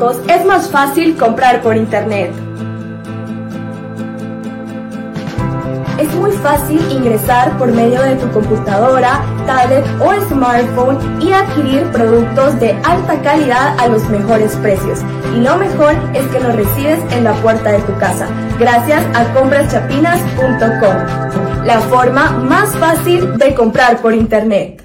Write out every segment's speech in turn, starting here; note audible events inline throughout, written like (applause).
Es más fácil comprar por Internet. Es muy fácil ingresar por medio de tu computadora, tablet o smartphone y adquirir productos de alta calidad a los mejores precios. Y lo mejor es que los recibes en la puerta de tu casa, gracias a compraschapinas.com, la forma más fácil de comprar por internet.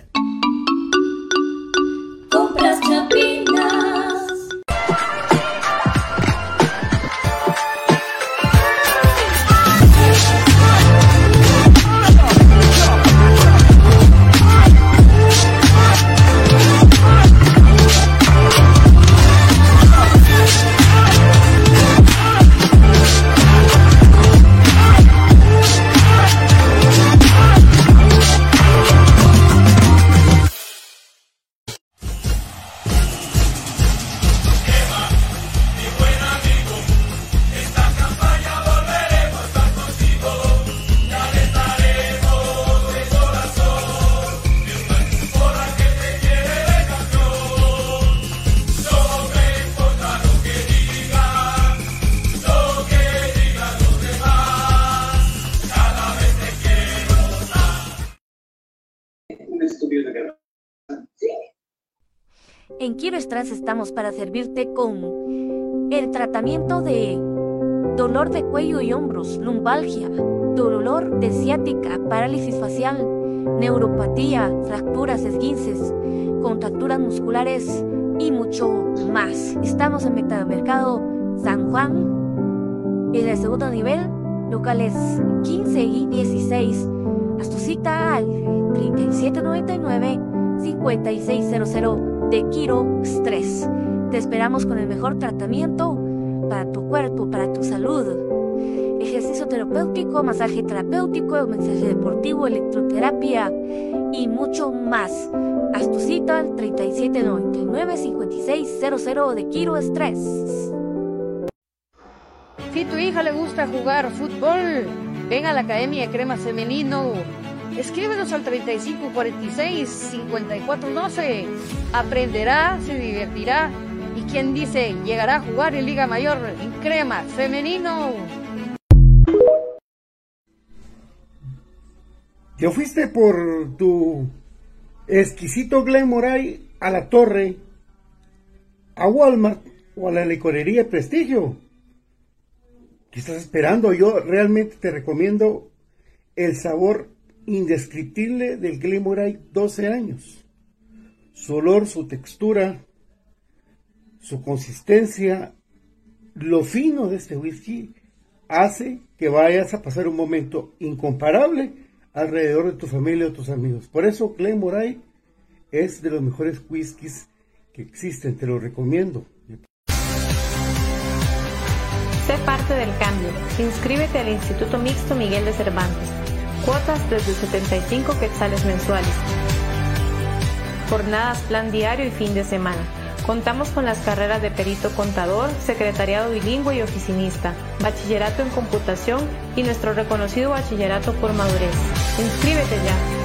Estamos para servirte con el tratamiento de dolor de cuello y hombros, lumbalgia, dolor de ciática, parálisis facial, neuropatía, fracturas, esguinces, contracturas musculares y mucho más. Estamos en Metamercado San Juan, en el segundo nivel, locales 15 y 16. Haz cita al 3799 5600 de Kiro Stress. Te esperamos con el mejor tratamiento para tu cuerpo, para tu salud. Ejercicio terapéutico, masaje terapéutico, mensaje deportivo, electroterapia y mucho más. Haz tu cita al 3799-5600 de Kiro Stress. Si tu hija le gusta jugar fútbol, ven a la Academia de Crema Femenino Escríbenos al 3546-5412. Aprenderá, se divertirá y quien dice llegará a jugar en Liga Mayor en crema femenino. Te fuiste por tu exquisito Glen Moray a la torre, a Walmart o a la licorería Prestigio. ¿Qué estás esperando? Yo realmente te recomiendo el sabor indescriptible del Glenmorangie 12 años. Su olor, su textura, su consistencia, lo fino de este whisky hace que vayas a pasar un momento incomparable alrededor de tu familia o tus amigos. Por eso Glenmorangie es de los mejores whiskies que existen, te lo recomiendo. Sé parte del cambio. Inscríbete al Instituto Mixto Miguel de Cervantes Cuotas desde 75 quetzales mensuales. Jornadas, plan diario y fin de semana. Contamos con las carreras de perito contador, secretariado bilingüe y oficinista, bachillerato en computación y nuestro reconocido bachillerato por madurez. Inscríbete ya.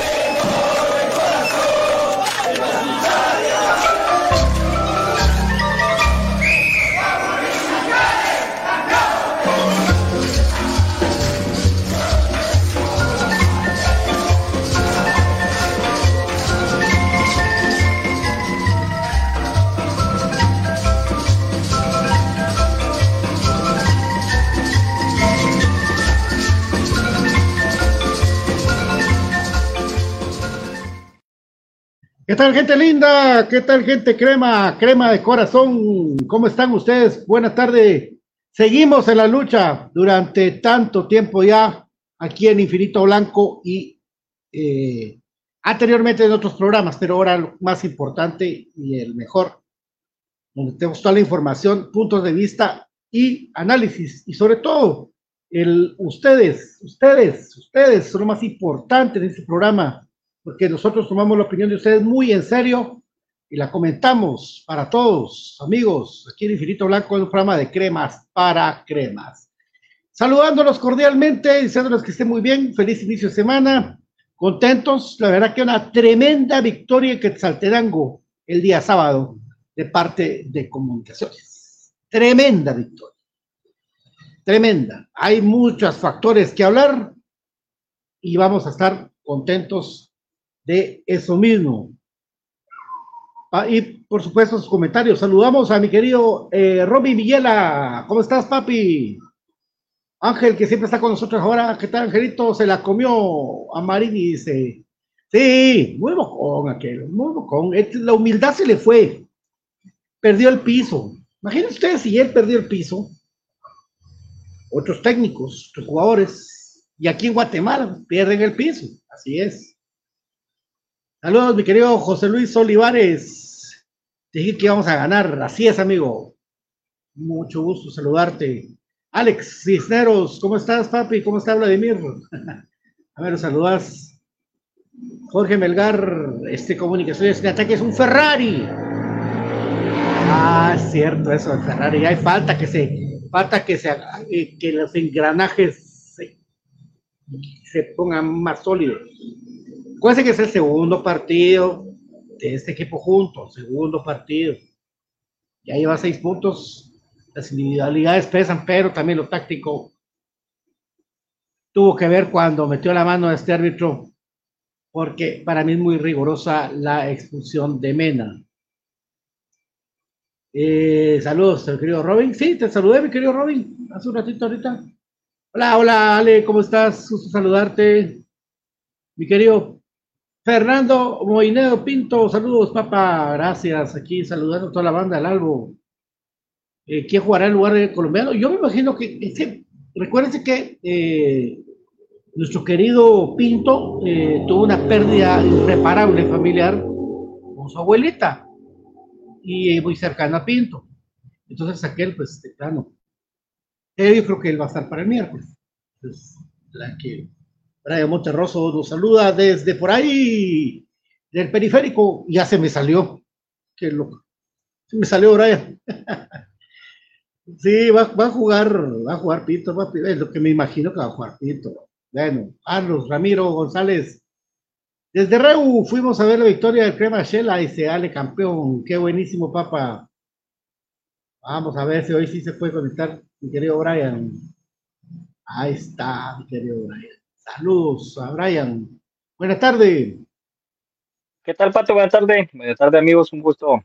¿Qué tal, gente linda? ¿Qué tal, gente crema, crema de corazón? ¿Cómo están ustedes? Buenas tardes. Seguimos en la lucha durante tanto tiempo ya aquí en Infinito Blanco y eh, anteriormente en otros programas, pero ahora lo más importante y el mejor donde tenemos toda la información, puntos de vista y análisis. Y sobre todo, el, ustedes, ustedes, ustedes son lo más importante en este programa, porque nosotros tomamos la opinión de ustedes muy en serio y la comentamos para todos, amigos, aquí en Infinito Blanco, en un programa de cremas para cremas. Saludándolos cordialmente, diciéndoles que estén muy bien, feliz inicio de semana, contentos, la verdad que una tremenda victoria en Quetzaltenango el día sábado de parte de comunicaciones. Tremenda victoria. Tremenda. Hay muchos factores que hablar y vamos a estar contentos de eso mismo. Ah, y por supuesto sus comentarios. Saludamos a mi querido eh, Romy Villela. ¿Cómo estás, papi? Ángel, que siempre está con nosotros ahora. ¿Qué tal, Angelito? Se la comió a Marini, dice. Sí, muy bocón aquel, muy bocón. La humildad se le fue. Perdió el piso. Imagínense ustedes si él perdió el piso. Otros técnicos, otros jugadores. Y aquí en Guatemala pierden el piso. Así es. Saludos, mi querido José Luis Olivares. Te dije que íbamos a ganar. Así es, amigo. Mucho gusto saludarte. Alex Cisneros, ¿cómo estás, papi? ¿Cómo está Vladimir? (laughs) a ver, saludas. Jorge Melgar, este comunicaciones de ataque es un Ferrari. Ah, es cierto, eso, el Ferrari. Hay falta que se, falta que se, eh, que los engranajes se, se pongan más sólidos. Acuérdense que es el segundo partido de este equipo juntos, segundo partido. Ya lleva seis puntos. Las individualidades pesan, pero también lo táctico tuvo que ver cuando metió la mano a este árbitro, porque para mí es muy rigurosa la expulsión de Mena. Eh, saludos, querido Robin. Sí, te saludé, mi querido Robin, hace un ratito ahorita. Hola, hola, Ale, ¿cómo estás? Gusto saludarte. Mi querido Fernando Moinedo Pinto, saludos, papá, gracias. Aquí saludando a toda la banda del Albo. Eh, ¿Quién jugará en lugar de colombiano? Yo me imagino que, que recuérdense que eh, nuestro querido Pinto eh, tuvo una pérdida irreparable familiar con su abuelita y muy cercana a Pinto. Entonces aquel, pues, de plano. yo creo que él va a estar para el miércoles. La que Brian Monterroso nos saluda desde por ahí, del periférico. Ya se me salió. Qué loco. Se me salió Brian. (laughs) sí, va, a jugar, va a jugar Pinto, es lo que me imagino que va a jugar Pinto. Bueno, Carlos, Ramiro González. Desde Reu fuimos a ver la victoria del Crema Shela y se ale campeón. Qué buenísimo, papá. Vamos a ver si hoy sí se puede conectar, mi querido Brian. Ahí está, mi querido Brian. Saludos a Brian. Buenas tardes. ¿Qué tal, Pato? Buenas tardes. Buenas tardes, amigos. Un gusto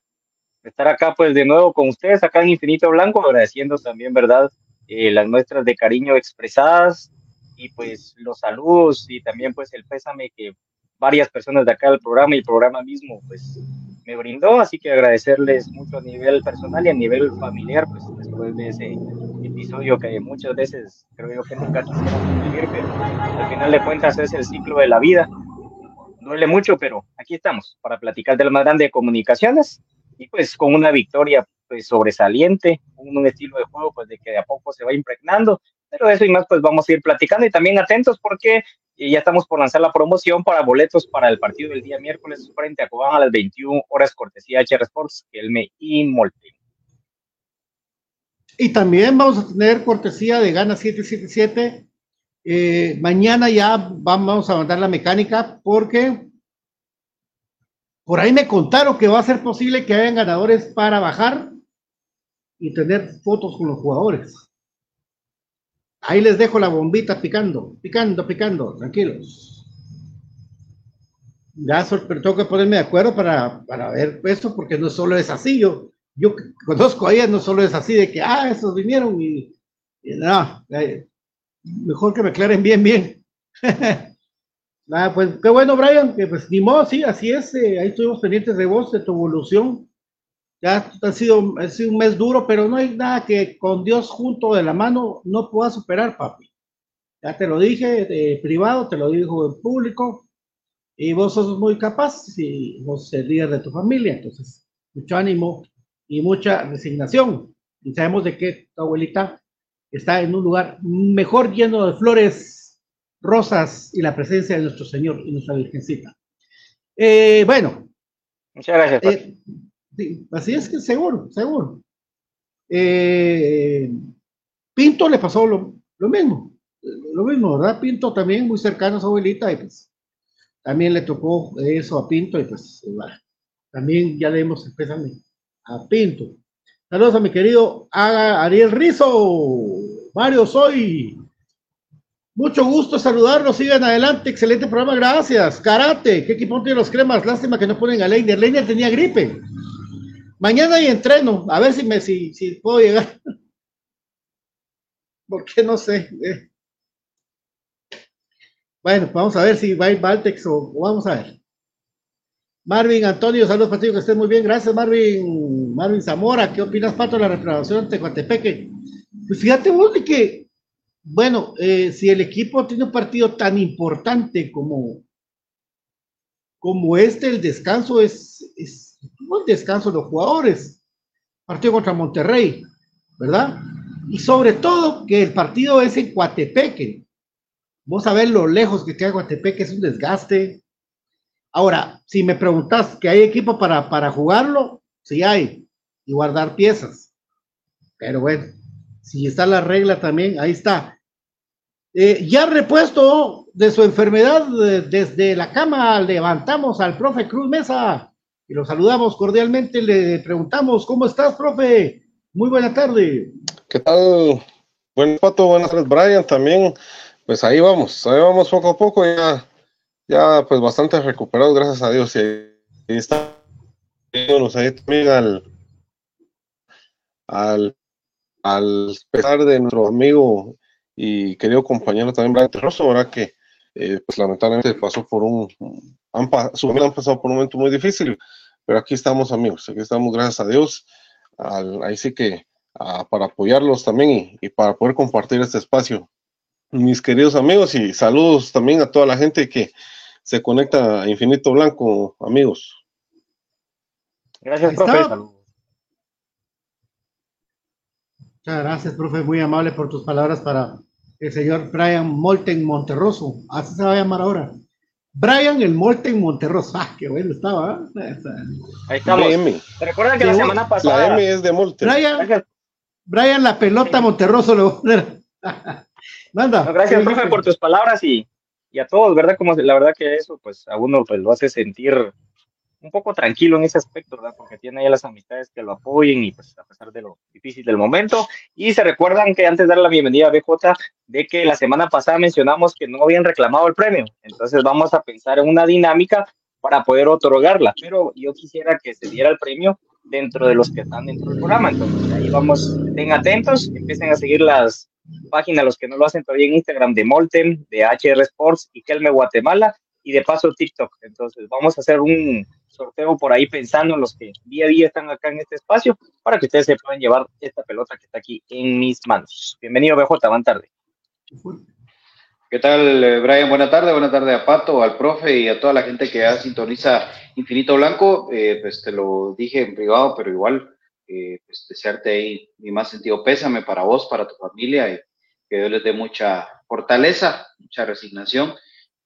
estar acá, pues, de nuevo con ustedes, acá en Infinito Blanco, agradeciendo también, ¿verdad?, eh, las muestras de cariño expresadas y, pues, los saludos y también, pues, el pésame que varias personas de acá del programa y el programa mismo, pues, me brindó. Así que agradecerles mucho a nivel personal y a nivel familiar, pues, después de ese episodio que muchas veces creo yo que nunca quisiéramos vivir, pero al final de cuentas es el ciclo de la vida. Duele mucho, pero aquí estamos para platicar del más grande de comunicaciones y pues con una victoria pues sobresaliente, un, estilo de juego pues de que de a poco se va impregnando, pero eso y más pues vamos a ir platicando y también atentos porque ya estamos por lanzar la promoción para boletos para el partido del día miércoles frente a Cobán a las 21 horas cortesía HR Sports, que él me inmolte. Y también vamos a tener cortesía de Gana 777. Eh, mañana ya vamos a mandar la mecánica porque por ahí me contaron que va a ser posible que hayan ganadores para bajar y tener fotos con los jugadores. Ahí les dejo la bombita picando, picando, picando, tranquilos. Ya pero tengo que ponerme de acuerdo para, para ver esto, porque no solo es así. Yo, yo conozco a ella, no solo es así de que, ah, esos vinieron y, no, eh, mejor que me aclaren bien, bien. (laughs) Nada, pues qué bueno, Brian, que pues ni modo, sí, así es, eh, ahí estuvimos pendientes de vos, de tu evolución. Ya ha sido, ha sido un mes duro, pero no hay nada que con Dios junto de la mano no pueda superar, papi. Ya te lo dije de privado, te lo digo en público, y vos sos muy capaz y vos el líder de tu familia, entonces, mucho ánimo y mucha resignación. Y sabemos de que tu abuelita está en un lugar mejor lleno de flores, rosas y la presencia de nuestro Señor y nuestra Virgencita. Eh, bueno. Muchas gracias. Eh, así es que seguro, seguro. Eh, Pinto le pasó lo, mismo, lo mismo, ¿verdad? Pinto también muy cercano a su abuelita y pues también le tocó eso a Pinto y pues también ya le hemos empezado a Pinto. Saludos a mi querido Ariel Rizo. Mario, soy. Mucho gusto saludarlos. Sigan adelante. Excelente programa. Gracias. Karate. ¿Qué equipo tiene los cremas? Lástima que no ponen a Leiner. Leiner tenía gripe. Mañana hay entreno. A ver si me si, si puedo llegar. (laughs) Porque no sé. Eh. Bueno, vamos a ver si va a ir Valtex o, vamos a ver. Marvin Antonio, saludos ti, que estés muy bien. Gracias, Marvin. Marvin Zamora, ¿qué opinas, Pato, de la reprobación de Coatepeque? Pues fíjate vos de que, bueno, eh, si el equipo tiene un partido tan importante como, como este, el descanso es, es un descanso de los jugadores. Partido contra Monterrey, ¿verdad? Y sobre todo que el partido es en Coatepeque. Vos sabés lo lejos que queda Coatepeque, es un desgaste. Ahora, si me preguntas que hay equipo para, para jugarlo, sí hay, y guardar piezas. Pero bueno, si está la regla también, ahí está. Eh, ya repuesto de su enfermedad, desde la cama levantamos al profe Cruz Mesa y lo saludamos cordialmente. Le preguntamos, ¿cómo estás, profe? Muy buena tarde. ¿Qué tal? Buen pato, buenas tardes, Brian. También, pues ahí vamos, ahí vamos poco a poco, ya, ya pues bastante recuperados, gracias a Dios. Y ahí está, ahí también al, al al pesar de nuestro amigo y querido compañero también Brian Terroso, ¿verdad? Que eh, pues lamentablemente pasó por un, han, su han pasado por un momento muy difícil, pero aquí estamos amigos, aquí estamos gracias a Dios, ahí sí que para apoyarlos también y, para poder compartir este espacio. Mis queridos amigos y saludos también a toda la gente que se conecta a Infinito Blanco, amigos. Gracias, profe. Muchas gracias, profe, muy amable por tus palabras para el señor Brian Molten Monterroso. Así se va a llamar ahora. Brian el Molten Monterroso. Ah, qué bueno estaba. ¿eh? Ahí estamos. ¿Te recuerdan que la semana pasada? La M es de Molten. Brian, Brian la pelota Monterroso lo (laughs) Manda. gracias, profe, por tus palabras y, y, a todos, ¿verdad? Como la verdad que eso, pues a uno pues, lo hace sentir un poco tranquilo en ese aspecto, ¿verdad? Porque tiene ahí las amistades que lo apoyen y pues a pesar de lo difícil del momento. Y se recuerdan que antes de dar la bienvenida a BJ, de que la semana pasada mencionamos que no habían reclamado el premio. Entonces vamos a pensar en una dinámica para poder otorgarla. Pero yo quisiera que se diera el premio dentro de los que están dentro del programa. Entonces ahí vamos, estén atentos, empiecen a seguir las páginas, los que no lo hacen todavía en Instagram de Molten, de HR Sports y Kelme Guatemala y de paso TikTok. Entonces vamos a hacer un sorteo por ahí pensando en los que día a día están acá en este espacio para que ustedes se puedan llevar esta pelota que está aquí en mis manos. Bienvenido BJ, buena tarde. ¿Qué tal, eh, Brian? Buena tarde, buena tarde a Pato, al profe y a toda la gente que ya sintoniza Infinito Blanco. Eh, pues te lo dije en privado, pero igual, eh, pues desearte ahí mi más sentido pésame para vos, para tu familia y que Dios les dé mucha fortaleza, mucha resignación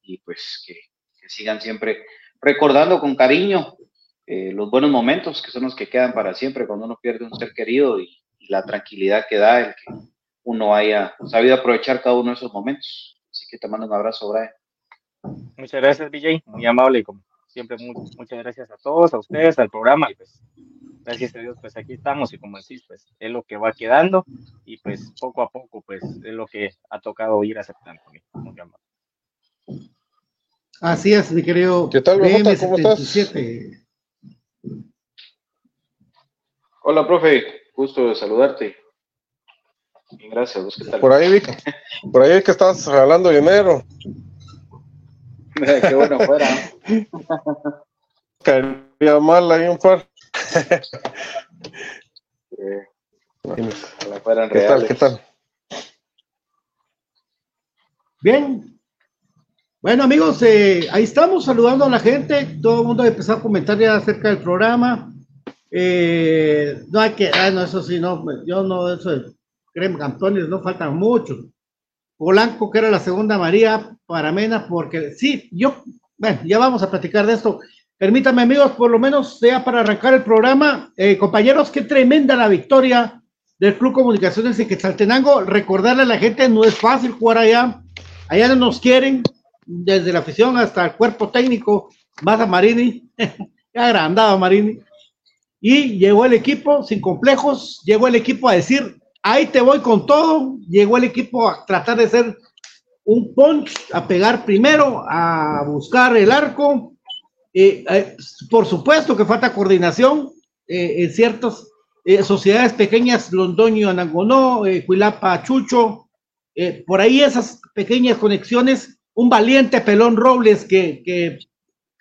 y pues que sigan siempre recordando con cariño eh, los buenos momentos que son los que quedan para siempre cuando uno pierde un ser querido y, la tranquilidad que da el que uno haya sabido aprovechar cada uno de esos momentos. Así que te mando un abrazo, Brian. Muchas gracias, BJ, muy amable y como siempre muchas gracias a todos, a ustedes, al programa y pues gracias a Dios pues aquí estamos y como decís pues es lo que va quedando y pues poco a poco pues es lo que ha tocado ir aceptando. Muy amable. Así es, mi querido. ¿Qué tal, BM ¿Cómo estás? Hola, profe. Gusto de saludarte. Bien, gracias. qué tal? Por ahí vi, por ahí que estás hablando dinero. (laughs) qué bueno fuera. (laughs) Caería mal ahí un par. eh, ¿Qué tal? ¿Qué tal? Bien, bueno, amigos, eh, ahí estamos saludando a la gente. Todo el mundo ha empezado a comentar ya acerca del programa. Eh, no hay que, ah, no, eso sí, no, yo no, eso de crema campeones, no faltan muchos. Polanco, que era la segunda María para Mena, porque sí, yo, bueno, ya vamos a platicar de esto. Permítame, amigos, por lo menos sea para arrancar el programa. Eh, compañeros, qué tremenda la victoria del Club Comunicaciones en Quetzaltenango. Recordarle a la gente, no es fácil jugar allá. Allá no nos quieren, desde la afición hasta el cuerpo técnico, más a Marini, (laughs) agrandado Marini. Y llegó el equipo sin complejos, llegó el equipo a decir, ahí te voy con todo, llegó el equipo a tratar de ser un punch, a pegar primero, a buscar el arco. Eh, eh, por supuesto que falta coordinación eh, en ciertas sociedades pequeñas, Londoño, Anangonó, Cuilapa, Chucho, por ahí esas pequeñas conexiones, un valiente pelón Robles que, que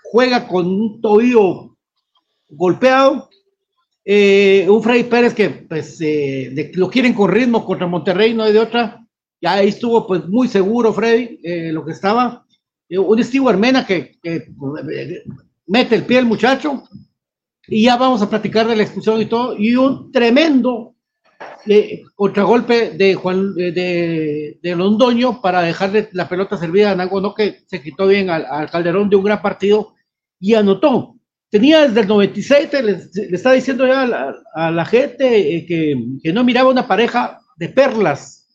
juega con un tobillo golpeado, eh, un Freddy Pérez que pues eh, lo quieren con ritmo contra Monterrey, no hay de otra. Ya ahí estuvo pues muy seguro Freddy, eh, lo que estaba. un Steve Armena que, mete el pie el muchacho. Y ya vamos a platicar de la expulsión y todo. Y un tremendo contragolpe de Juan de, de, Londoño para dejarle la pelota servida a Nago, no que se quitó bien al, al Calderón de un gran partido y anotó tenía desde el 96, le, estaba diciendo ya a la, gente eh, que, no miraba una pareja de perlas.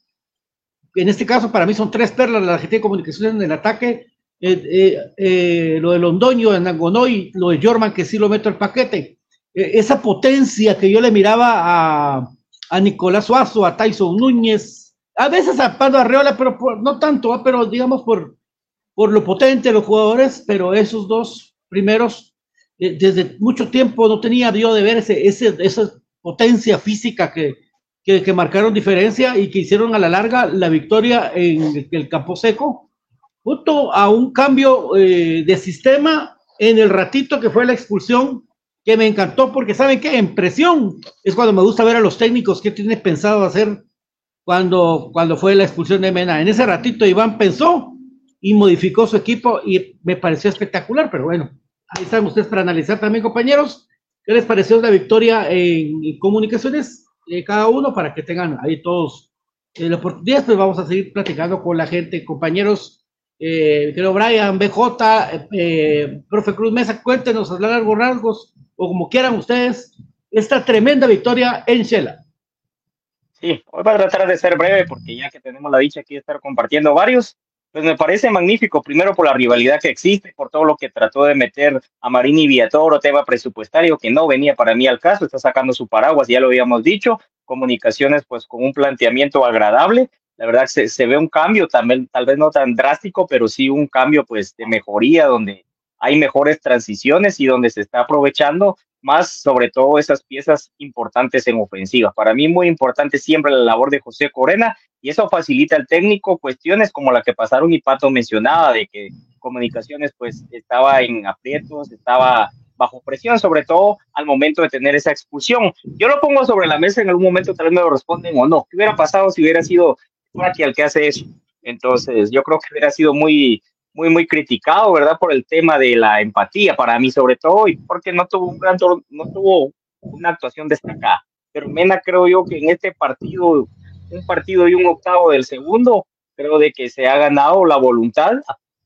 En este caso, para mí son tres perlas la gente de comunicaciones en el ataque. Eh, eh, lo de Londoño, de Nangonoy, lo de Jorman, que sí lo meto al paquete. esa potencia que yo le miraba a, a Nicolás Suazo, a Tyson Núñez, a veces a Pablo Arreola, pero no tanto, pero digamos por, por lo potente de los jugadores, pero esos dos primeros eh, desde mucho tiempo no tenía yo de ver ese, esa potencia física que, que, marcaron diferencia y que hicieron a la larga la victoria en el campo seco, junto a un cambio eh, de sistema en el ratito que fue la expulsión, que me encantó porque saben que en presión es cuando me gusta ver a los técnicos qué tienen pensado hacer cuando, cuando fue la expulsión de Mena. En ese ratito Iván pensó y modificó su equipo y me pareció espectacular, pero bueno, Ahí están ustedes para analizar también, compañeros. ¿Qué les pareció la victoria en comunicaciones? Eh, cada uno para que tengan ahí todos eh, la oportunidad. Pues vamos a seguir platicando con la gente, compañeros. Eh, creo Brian, BJ, eh, profe Cruz Mesa, cuéntenos a largos rasgos o como quieran ustedes esta tremenda victoria en Shela. Sí, hoy voy a tratar de ser breve porque ya que tenemos la dicha aquí de estar compartiendo varios, pues me parece magnífico, primero por la rivalidad que existe, por todo lo que trató de meter a Marini Viatoro, tema presupuestario que no venía para mí al caso, está sacando su paraguas, ya lo habíamos dicho, comunicaciones pues con un planteamiento agradable, la verdad se, se ve un cambio, también, tal vez no tan drástico, pero sí un cambio pues de mejoría donde hay mejores transiciones y donde se está aprovechando más sobre todo esas piezas importantes en ofensiva. Para mí muy importante siempre la labor de José Corena y eso facilita al técnico cuestiones como la que pasaron y Pato mencionaba de que comunicaciones pues estaba en aprietos, estaba bajo presión, sobre todo al momento de tener esa expulsión. Yo lo pongo sobre la mesa en algún momento, tal vez me lo responden o no. ¿Qué hubiera pasado si hubiera sido Maki el que hace eso? Entonces, yo creo que hubiera sido muy, muy, muy criticado, ¿verdad? Por el tema de la empatía, para mí sobre todo, y porque no tuvo un gran, no tuvo una actuación destacada. Pero Mena creo yo que en este partido, un partido y un octavo del segundo, creo de que se ha ganado la voluntad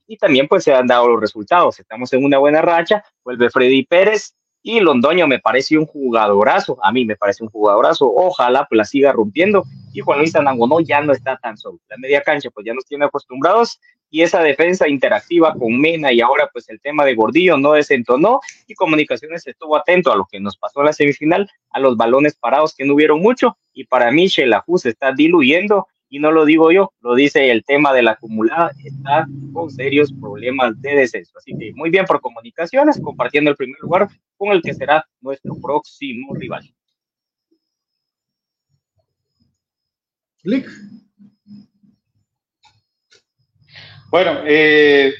y también pues se han dado los resultados. Estamos en una buena racha, vuelve Freddy Pérez, y Londoño me parece un jugadorazo, a mí me parece un jugadorazo, ojalá pues la siga rompiendo. Y Juan Luis Anangonó ya no está tan solo. La media cancha pues ya nos tiene acostumbrados y esa defensa interactiva con Mena y ahora pues el tema de Gordillo no desentonó y Comunicaciones estuvo atento a lo que nos pasó en la semifinal, a los balones parados que no hubieron mucho y para mí Shelahu se está diluyendo y no lo digo yo, lo dice el tema de la acumulada, está con serios problemas de descenso. Así que muy bien por comunicaciones, compartiendo el primer lugar con el que será nuestro próximo rival. Bueno, eh,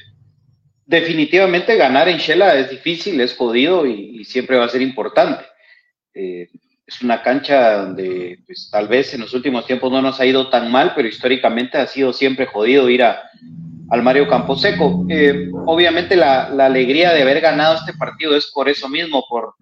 definitivamente ganar en Shela es difícil, es jodido y, siempre va a ser importante. Eh, es una cancha donde pues, tal vez en los últimos tiempos no nos ha ido tan mal, pero históricamente ha sido siempre jodido ir a, al Mario Camposeco. Eh, obviamente la, la, alegría de haber ganado este partido es por eso mismo, por,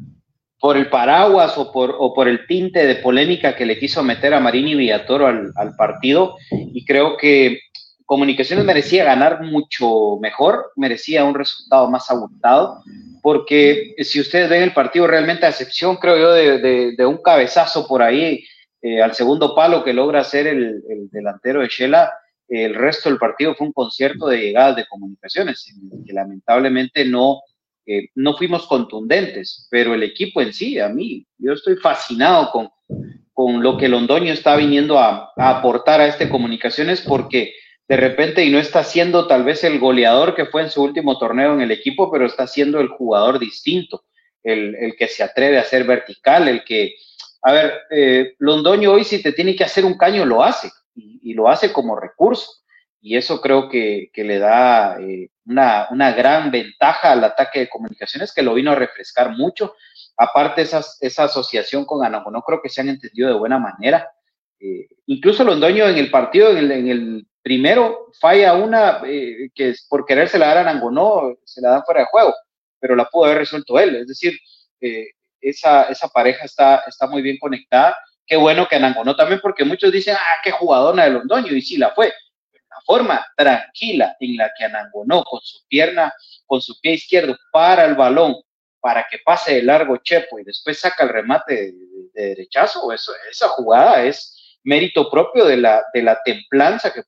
por el paraguas o por, o por el tinte de polémica que le quiso meter a Marini Villatoro al, al partido y creo que Comunicaciones merecía ganar mucho mejor, merecía un resultado más abultado, porque si ustedes ven el partido realmente a excepción, creo yo, de, de, un cabezazo por ahí eh, al segundo palo que logra hacer el, el delantero de Shela, el resto del partido fue un concierto de llegadas de comunicaciones, que lamentablemente no, no fuimos contundentes, pero el equipo en sí, a mí, yo estoy fascinado con, con lo que Londoño está viniendo a, a aportar a este comunicaciones, porque de repente y no está siendo tal vez el goleador que fue en su último torneo en el equipo, pero está siendo el jugador distinto, el, el que se atreve a ser vertical, el que, a ver, eh, Londoño hoy si te tiene que hacer un caño lo hace y, lo hace como recurso y eso creo que, que le da eh, una, una, gran ventaja al ataque de comunicaciones que lo vino a refrescar mucho. Aparte, esas, esa asociación con Anago, no creo que se han entendido de buena manera. Eh, incluso Londoño en el partido, en el, primero falla una eh, que es por quererse la dar a Nangonó, se la dan fuera de juego, pero la pudo haber resuelto él. Es decir, esa, esa pareja está, está muy bien conectada. Qué bueno que Anangonó también, porque muchos dicen, ah, qué jugadona de Londoño, y sí la fue. Forma tranquila en la que Anangonó con su pierna, con su pie izquierdo, para el balón para que pase de largo Chepo y después saca el remate de, de derechazo, esa jugada es, mérito propio de la, templanza que,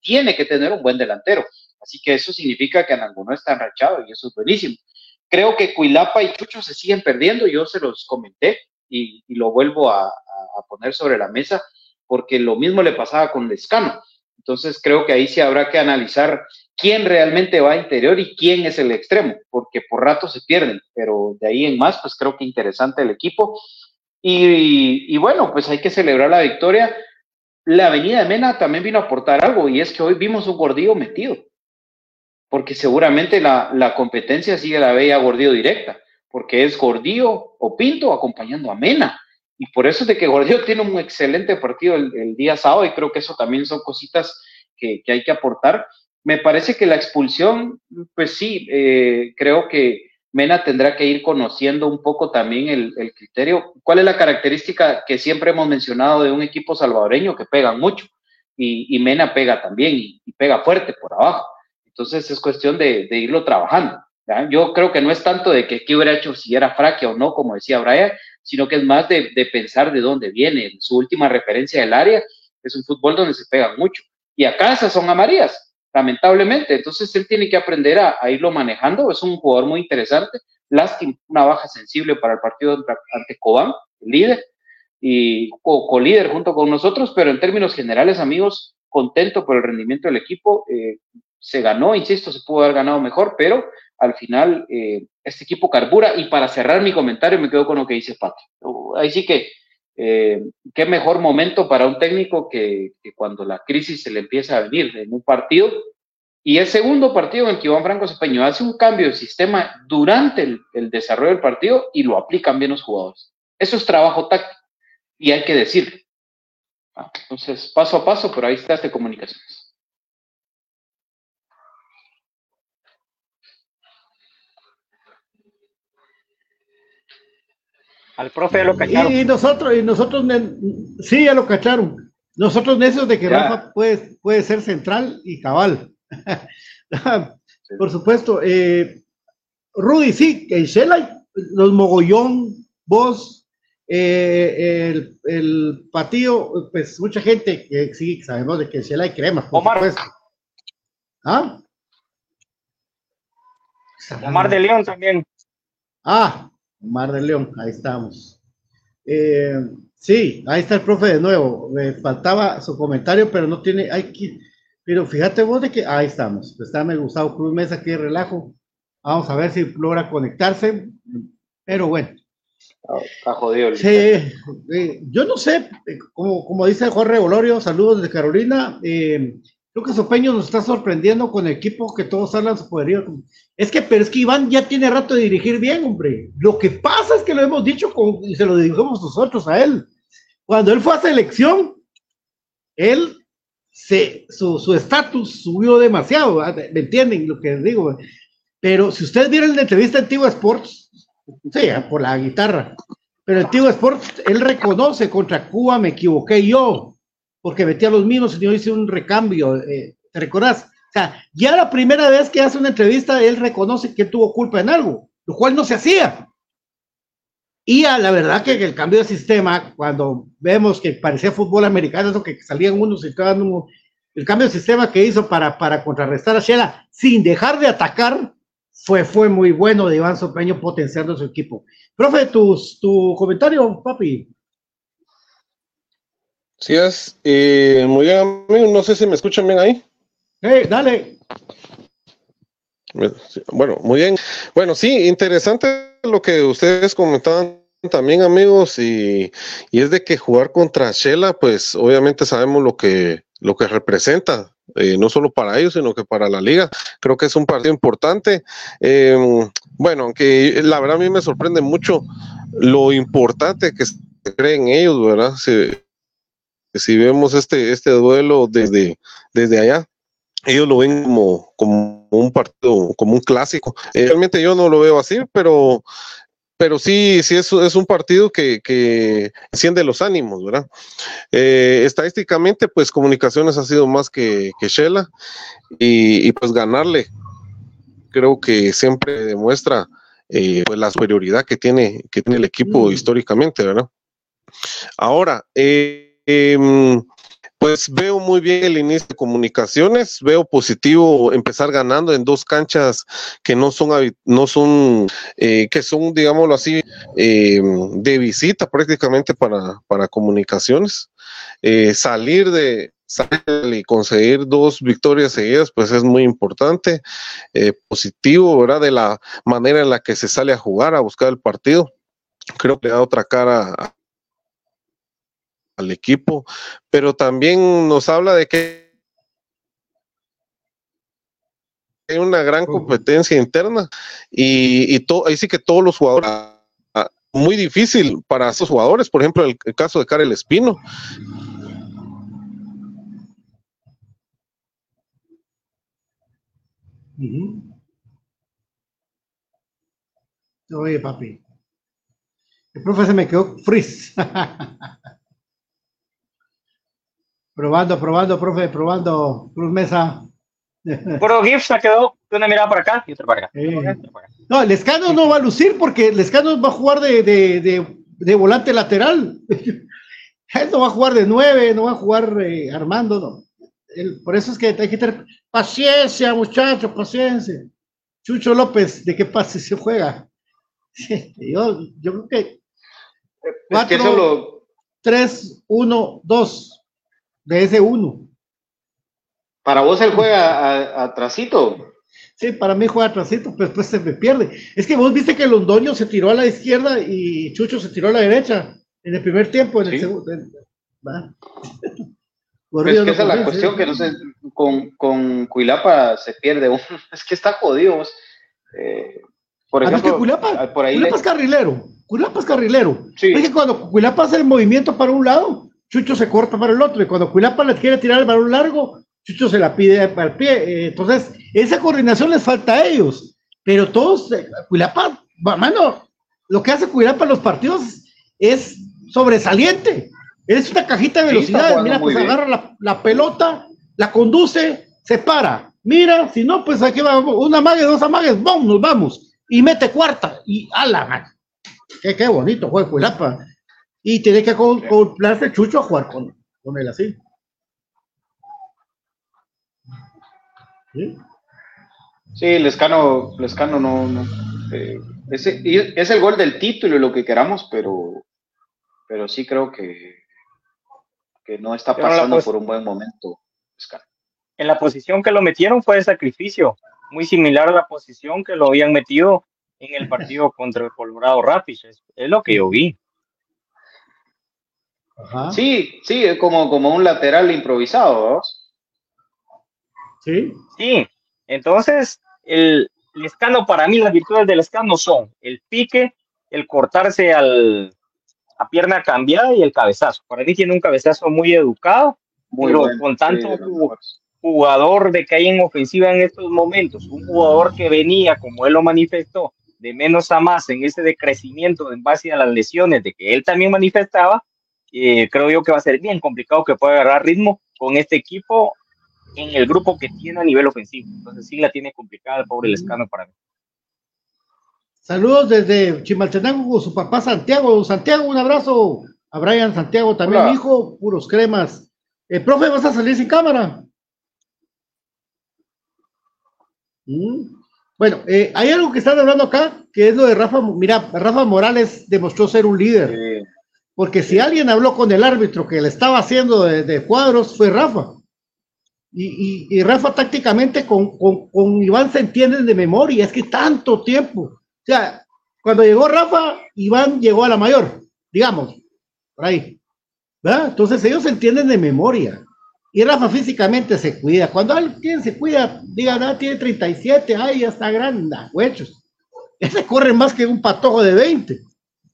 tiene que tener un buen delantero. Así que eso significa que Anangonó está enrachado y eso es buenísimo. Creo que Cuilapa y Chucho se siguen perdiendo, yo se los comenté y, lo vuelvo a, poner sobre la mesa porque lo mismo le pasaba con Lescano. Entonces creo que ahí sí habrá que analizar quién realmente va a interior y quién es el extremo, porque por rato se pierden, pero de ahí en más, pues creo que interesante el equipo. Y, bueno, pues hay que celebrar la victoria. La Avenida de Mena también vino a aportar algo y es que hoy vimos un gordillo metido, porque seguramente la, la competencia sigue la bella gordillo directa, porque es gordillo o pinto acompañando a Mena. Y por eso es de que Gordillo (laughs) tiene un excelente partido el, día sábado y creo que eso también son cositas que, que hay que aportar. Me parece que la expulsión, pues sí, eh, creo que Mena tendrá que ir conociendo un poco también el, criterio. ¿Cuál es la característica que siempre hemos mencionado de un equipo salvadoreño que pega mucho? Y, Mena pega también y, pega fuerte por abajo. Entonces es cuestión de, irlo trabajando. Yo creo que no es tanto de que qué hubiera hecho si era fraquia o no, como decía Brian, sino que es más de, de pensar de dónde viene. Su última referencia del área es un fútbol donde se pega mucho. Y acá esas son amarillas lamentablemente. Entonces él tiene que aprender a, irlo manejando. Es un jugador muy interesante. Lástima, una baja sensible para el partido ante Cobán, el líder, y co-líder junto con nosotros, pero en términos generales, amigos, contento por el rendimiento del equipo. Eh, se ganó, insisto, se pudo haber ganado mejor, pero al final eh, este equipo carbura. Y para cerrar mi comentario, me quedo con lo que dice Pato. Ahí sí que eh, qué mejor momento para un técnico que, cuando la crisis se le empieza a venir en un partido. Y el segundo partido en el que Iván Franco Cepeño hace un cambio de sistema durante el, desarrollo del partido y lo aplican bien los jugadores. Eso es trabajo táctico y hay que decirlo. Ah, entonces, paso a paso, por ahí está este comunicaciones. Al profe lo cacharon. Y, nosotros, y nosotros, sí, ya lo cacharon. Nosotros necios de que Rafa puede, puede ser central y cabal. (laughs) Por supuesto. Eh, Rudy, sí, en Shela, los mogollón, vos, eh, el, el, patío, pues mucha gente que sí, sabemos de que en Shela hay cremas, por Omar. supuesto. ¿Ah? Omar de León también. Ah, Mar del León, ahí estamos. Eh, sí, ahí está el profe de nuevo. Me faltaba su comentario, pero no tiene, hay que, pero fíjate vos de que ahí estamos. Está me Gustavo Cruz Mesa aquí de relajo. Vamos a ver si logra conectarse, pero bueno. Está jodido. Sí, eh, yo no sé, eh, como, como dice Jorge Bolorio, saludos desde Carolina. Eh, Que Sopeño nos está sorprendiendo con el equipo que todos hablan su poderío. Es que, pero es que Iván ya tiene rato de dirigir bien, hombre. Lo que pasa es que lo hemos dicho y se lo dijimos nosotros a él. Cuando él fue a selección, él se, su estatus subió demasiado. ¿Me entienden lo que digo? Pero si ustedes vieron la entrevista en Sports, Sí, por la guitarra. Pero el tío Sport, él reconoce contra Cuba, me equivoqué yo, porque metí a los mismos y yo hice un recambio. Eh, ¿Te recordás? O sea, ya la primera vez que hace una entrevista, él reconoce que tuvo culpa en algo, lo cual no se hacía. Y a la verdad que el cambio de sistema, cuando vemos que parecía fútbol americano, eso que salían unos y cada uno, el cambio de sistema que hizo para, para contrarrestar a Shela sin dejar de atacar, fue, fue muy bueno de Iván Sopeño potenciando su equipo. Profe, tus, tu comentario, papi. Sí, es. Eh, muy bien, no sé si me escuchan bien ahí. Hey, dale. Bueno, muy bien. Bueno, sí, interesante lo que ustedes comentaban también, amigos, y, y es de que jugar contra Shela, pues obviamente sabemos lo que, lo que representa, eh, no solo para ellos, sino que para la liga. Creo que es un partido importante. Em, bueno, aunque la verdad a mí me sorprende mucho lo importante que creen ellos, ¿verdad? Si vemos este, este duelo desde, desde allá, ellos lo ven como, como un partido, como un clásico. Eh, realmente yo no lo veo así, pero, pero sí, sí es, es un partido que, que enciende los ánimos, ¿verdad? Eh, estadísticamente, pues Comunicaciones ha sido más que, que Shela y, y, pues ganarle creo que siempre demuestra eh, pues la superioridad que tiene, que tiene el equipo históricamente, ¿verdad? Ahora, eh, eh, pues veo muy bien el inicio de comunicaciones, veo positivo empezar ganando en dos canchas que no son, no son, eh, que son, digámoslo así, eh, de visita prácticamente para, para comunicaciones. Eh, salir de, salir y conseguir dos victorias seguidas, pues es muy importante, eh, positivo, ¿verdad? De la manera en la que se sale a jugar, a buscar el partido. Creo que le da otra cara a al equipo, pero también nos habla de que hay una gran competencia interna y, y ahí sí que todos los jugadores, ah, muy difícil para esos jugadores, por ejemplo, el, el caso de Karel Espino. Uh -huh. Oye, papi. El profe se me quedó freeze. (laughs) Probando, probando, profe, probando. Cruz Mesa. (laughs) Puro GIF se quedó una mirada para acá y otra para acá. Eh. No, el Escano no va a lucir porque el Escano va a jugar de, de, de, de volante lateral. (laughs) Él no va a jugar de nueve, no va a jugar eh, Armando, no. Él, por eso es que hay que tener paciencia, muchachos, paciencia. Chucho López, ¿de qué pase se juega? (laughs) Yo, yo creo que. 4, 3, 1, 2 de ese uno. ¿Para vos él juega atrasito? Sí, para mí juega atrasito, pero después se me pierde. Es que vos viste que Londoño se tiró a la izquierda y Chucho se tiró a la derecha en el primer tiempo, en el ¿Sí? segundo. (laughs) es que esa es la cuestión, que no sé, con, con Cuilapa se pierde uno. (laughs) Es que está jodido. Eh, por ejemplo, que Cuilapa, por ahí Cuilapa le... es carrilero. Cuilapa es carrilero. Sí. Es que cuando Cuilapa hace el movimiento para un lado, Chucho se corta para el otro y cuando Cuilapa le quiere tirar el balón largo, Chucho se la pide para el pie. Eh, entonces, esa coordinación les falta a ellos. Pero todos, eh, Cuilapa, mano, lo que hace Cuilapa en los partidos es sobresaliente. Es una cajita de velocidad. Sí, Mira, pues agarra la, la, pelota, la conduce, se para. Mira, si no, pues aquí va una mague, dos amagues, ¡bum! Nos vamos. Y mete cuarta. Y ala, man. Qué, qué bonito juega Cuilapa y tiene que acoplarse Chucho a jugar con, con él así. ¿Sí? Sí, Lescano, Lescano no, no eh, ese, es el gol del título y lo que queramos, pero, pero sí creo que, que no está pasando por un buen momento, Lescano. En la posición que lo metieron fue de sacrificio, muy similar a la posición que lo habían metido en el partido contra el Colorado Rapids, es, es lo que yo vi. Ajá. Sí, sí, es como, como un lateral improvisado, ¿no? Sí. Sí, entonces el, el escano, para mí las virtudes del escano son el pique, el cortarse al, a pierna cambiada y el cabezazo. Para mí tiene un cabezazo muy educado, muy pero bueno, con tanto sí, jugador de que hay en ofensiva en estos momentos, un jugador que venía, como él lo manifestó, de menos a más en ese decrecimiento en base a las lesiones de que él también manifestaba, eh, creo yo que va a ser bien complicado que pueda agarrar ritmo con este equipo en el grupo que tiene a nivel ofensivo. Entonces sí la tiene complicada el pobre Lescano para mí. Saludos desde Chimaltenango con su papá Santiago. Santiago, un abrazo. A Brian Santiago también, hijo, puros cremas. El profe, ¿vas a salir sin cámara? Mm. Bueno, eh, hay algo que están hablando acá, que es lo de Rafa. Mira, Rafa Morales demostró ser un líder. Porque si alguien habló con el árbitro que le estaba haciendo de, cuadros, fue Rafa. Y, Rafa tácticamente con, con, Iván se entienden de memoria. Es que tanto tiempo. O sea, cuando llegó Rafa, Iván llegó a la mayor, digamos, por ahí. ¿verdad? Entonces ellos se entienden de memoria. Y Rafa físicamente se cuida. Cuando alguien se cuida, diga, ah, tiene 37, ay, ya está grande, huechos. (laughs) Ese corre más que un patojo de 20,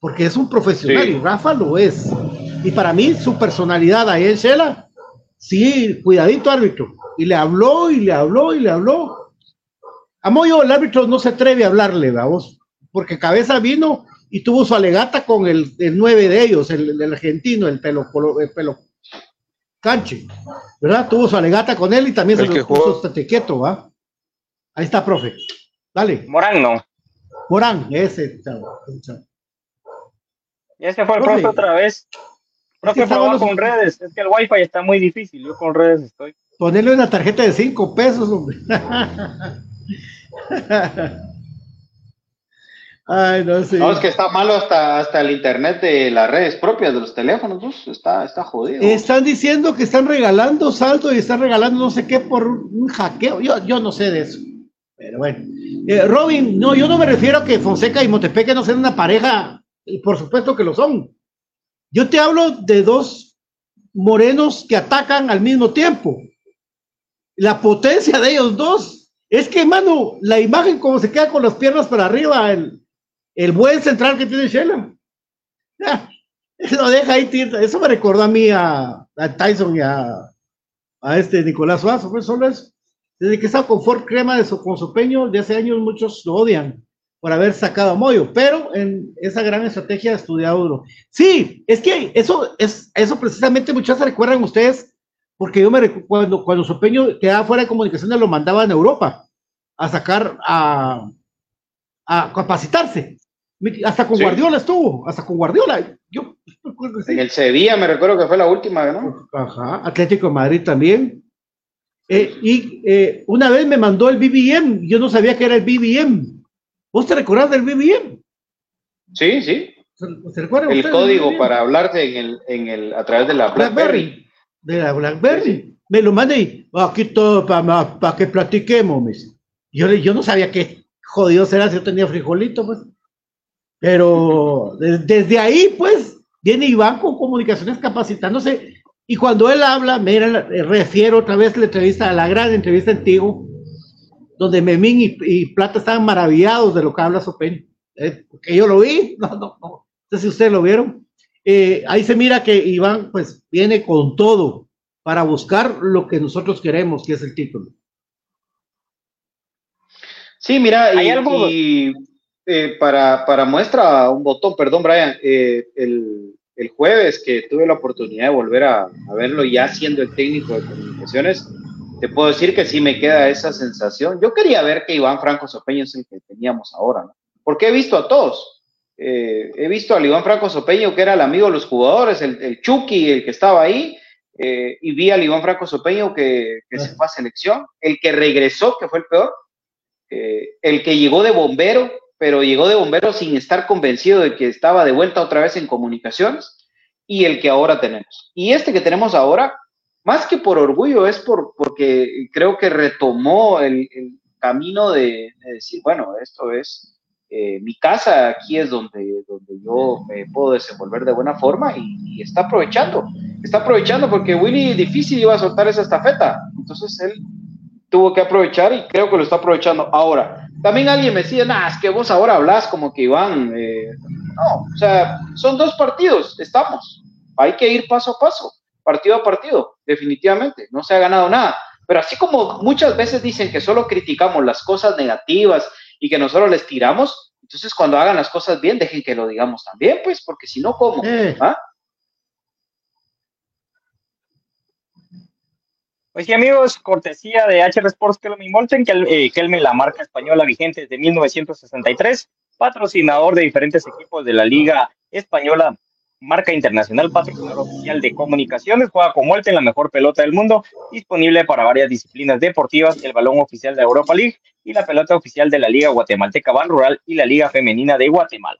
porque es un profesional y Rafa lo es. Y para mí, su personalidad ahí en Shela, sí, cuidadito árbitro. Y le habló y le habló y le habló. A Moyo, el árbitro no se atreve a hablarle, vamos, porque Cabeza vino y tuvo su alegata con el, el nueve de ellos, el, el argentino, el pelo, el pelo Canche, ¿verdad? Tuvo su alegata con él y también se lo puso estate quieto, ¿va? Ahí está, profe. Dale. Morán, no. Morán, ese, chavo. Y ese fue el profe, otra vez. Profe, por con redes. Es que el wifi está muy difícil. Yo con redes estoy. Ponerle una tarjeta de cinco pesos, hombre. (laughs) Ay, no, sí. No, es que está malo hasta, hasta el internet de las redes propias de los teléfonos, está, está jodido. Están diciendo que están regalando saldo y están regalando no sé qué por un hackeo. Yo, yo no sé de eso. Pero bueno. Eh, Robin, no, yo no me refiero a que Fonseca y Montepeque no sean una pareja, y por supuesto que lo son. Yo te hablo de dos morenos que atacan al mismo tiempo. La potencia de ellos dos. Es que, mano, la imagen como se queda con las piernas para arriba, el, el buen central que tiene Shela. lo deja ahí, eso me recordó a mí, a, Tyson y a, este Nicolás Suazo, pues solo eso. Desde que está con Ford Crema de su, con su peño, de hace años muchos lo odian por haber sacado a Moyo, pero en esa gran estrategia de estudiado duro. Sí, es que eso, es, eso precisamente muchas se recuerdan ustedes, porque yo me recuerdo cuando, cuando su peño quedaba fuera de comunicaciones, lo mandaba en Europa a sacar a, a capacitarse. Hasta con Guardiola estuvo, hasta con Guardiola. Yo, En el Sevilla me recuerdo que fue la última, ¿no? Ajá, Atlético de Madrid también. Eh, y eh, una vez me mandó el BBM, yo no sabía que era el BBM. ¿Vos te recordás del BBM? Sí, sí. ¿Se, el código para hablarte en el, en el, a través de la BlackBerry. De la BlackBerry. Me lo mandé y aquí todo para, para que platiquemos. Yo, yo no sabía qué jodido será si yo tenía frijolito, pues. Pero (laughs) desde ahí, pues, viene Iván con comunicaciones capacitándose. Y cuando él habla, me refiero otra vez la entrevista, a la gran entrevista antigua, donde Memín y, Plata estaban maravillados de lo que habla Sopen. Eh, porque yo lo vi, (laughs) no, no, no. sé si ustedes lo vieron. Eh, ahí se mira que Iván, pues, viene con todo para buscar lo que nosotros queremos, que es el título. Sí, mira, ¿Hay algo? y eh, para, para, muestra un botón, perdón, Brian, eh, el, el, jueves que tuve la oportunidad de volver a, a, verlo ya siendo el técnico de comunicaciones, te puedo decir que sí me queda esa sensación. Yo quería ver que Iván Franco Sopeño es el que teníamos ahora, ¿no? Porque he visto a todos. Eh, he visto al Iván Franco Sopeño, que era el amigo de los jugadores, el, el Chucky, el que estaba ahí, y vi al Iván Franco Sopeño que, que se fue a selección, el que regresó, que fue el peor, el que llegó de bombero, pero llegó de bombero sin estar convencido de que estaba de vuelta otra vez en comunicaciones y el que ahora tenemos. Y este que tenemos ahora, más que por orgullo, es por, porque creo que retomó el, camino de, decir, bueno, esto es eh, mi casa, aquí es donde, donde yo me puedo desenvolver de buena forma y, está aprovechando, está aprovechando porque Willy difícil iba a soltar esa estafeta, entonces él tuvo que aprovechar y creo que lo está aprovechando. Ahora, también alguien me decía, nah, es que vos ahora hablas como que Iván. Eh, no, o sea, son dos partidos, estamos. Hay que ir paso a paso, partido a partido, definitivamente. No se ha ganado nada. Pero así como muchas veces dicen que solo criticamos las cosas negativas y que nosotros les tiramos, Entonces, cuando hagan las cosas bien, dejen que lo digamos también, pues, porque si no, ¿cómo? ¿Ah? Pues sí, amigos, cortesía de HR Sports Kelme Molten, que Kelme, la marca española vigente desde 1963, patrocinador de diferentes equipos de la Liga Española, marca internacional, patrocinador oficial de comunicaciones, juega con Molten, la mejor pelota del mundo, disponible para varias disciplinas deportivas, el balón oficial de Europa League y la pelota oficial de la Liga Guatemalteca Ban Rural y la Liga Femenina de Guatemala.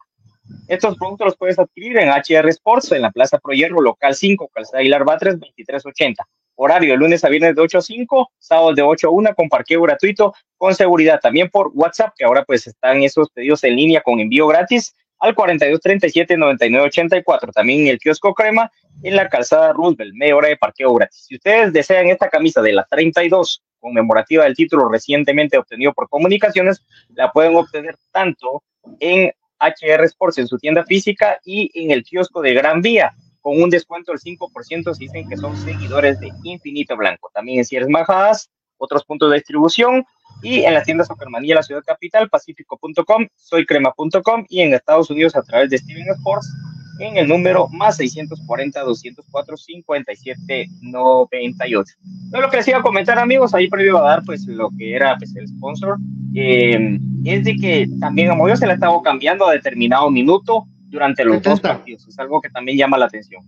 Estos productos los puedes adquirir en HR Sports, en la Plaza Pro Hierro, local 5, Calzada Aguilar Batres, 2380. Horario lunes a viernes de 8 a 5, sábados de 8 a 1 con parqueo gratuito, con seguridad. También por WhatsApp, que ahora pues están esos pedidos en línea con envío gratis al 4237-9984. También en el kiosco Crema en la calzada Roosevelt, media hora de parqueo gratis. Si ustedes desean esta camisa de la 32 conmemorativa del título recientemente obtenido por Comunicaciones, la pueden obtener tanto en HR Sports en su tienda física y en el kiosco de Gran Vía con un descuento del 5% si dicen que son seguidores de Infinito Blanco. También en Cierres Majadas, otros puntos de distribución y en las tiendas Supermanía de la ciudad capital, pacífico.com, soycrema.com y en Estados Unidos a través de Steven Sports en el número más 640-204-5798. No lo que les iba a comentar, amigos, ahí previo a dar pues lo que era pues, el sponsor, eh, es de que también a Moyo se le ha estado cambiando a determinado minuto durante los dos partidos. Es algo que también llama la atención.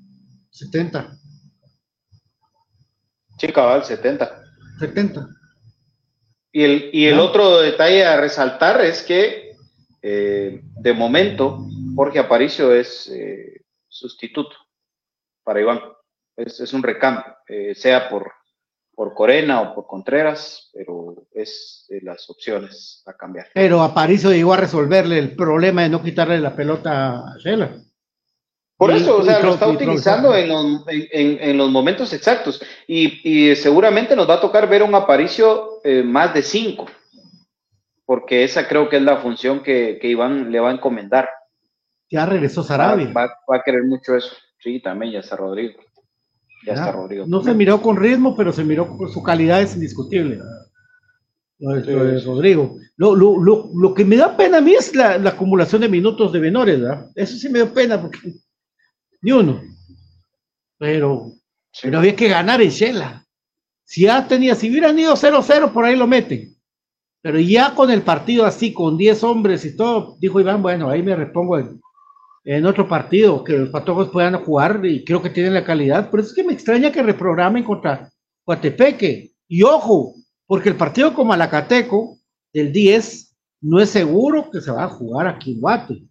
70. Sí, cabal, 70. 70. Y el, y el otro detalle a resaltar es que eh, de momento Jorge Aparicio es eh, sustituto para Iván. Es, es un recambio, eh, sea por por Corena o por Contreras, pero es de las opciones a cambiar. Pero Aparicio llegó a resolverle el problema de no quitarle la pelota a Shela. Por eso, o sea, lo está utilizando en los, en, los, momentos exactos. Y, seguramente nos va a tocar ver un Aparicio eh, más de cinco, porque esa creo que es la función que, Iván le va a encomendar. Ya regresó Sarabia. Va, va, a querer mucho eso. Sí, también ya está Rodrigo. No se miró con ritmo, pero se miró con su calidad, es indiscutible. Lo de, Rodrigo. Lo, que me da pena a mí es la, acumulación de minutos de menores, ¿verdad? Eso sí me da pena porque ni uno. Pero, pero había que ganar en Shela. Si ya tenía, si hubieran ido 0-0, por ahí lo meten. Pero ya con el partido así, con 10 hombres y todo, dijo Iván, bueno, ahí me repongo en, en otro partido, que los patojos puedan jugar y creo que tienen la calidad. Por eso es que me extraña que reprogramen contra Guatepeque. Y ojo, porque el partido con Malacateco del 10 no es seguro que se va a jugar aquí en Guate.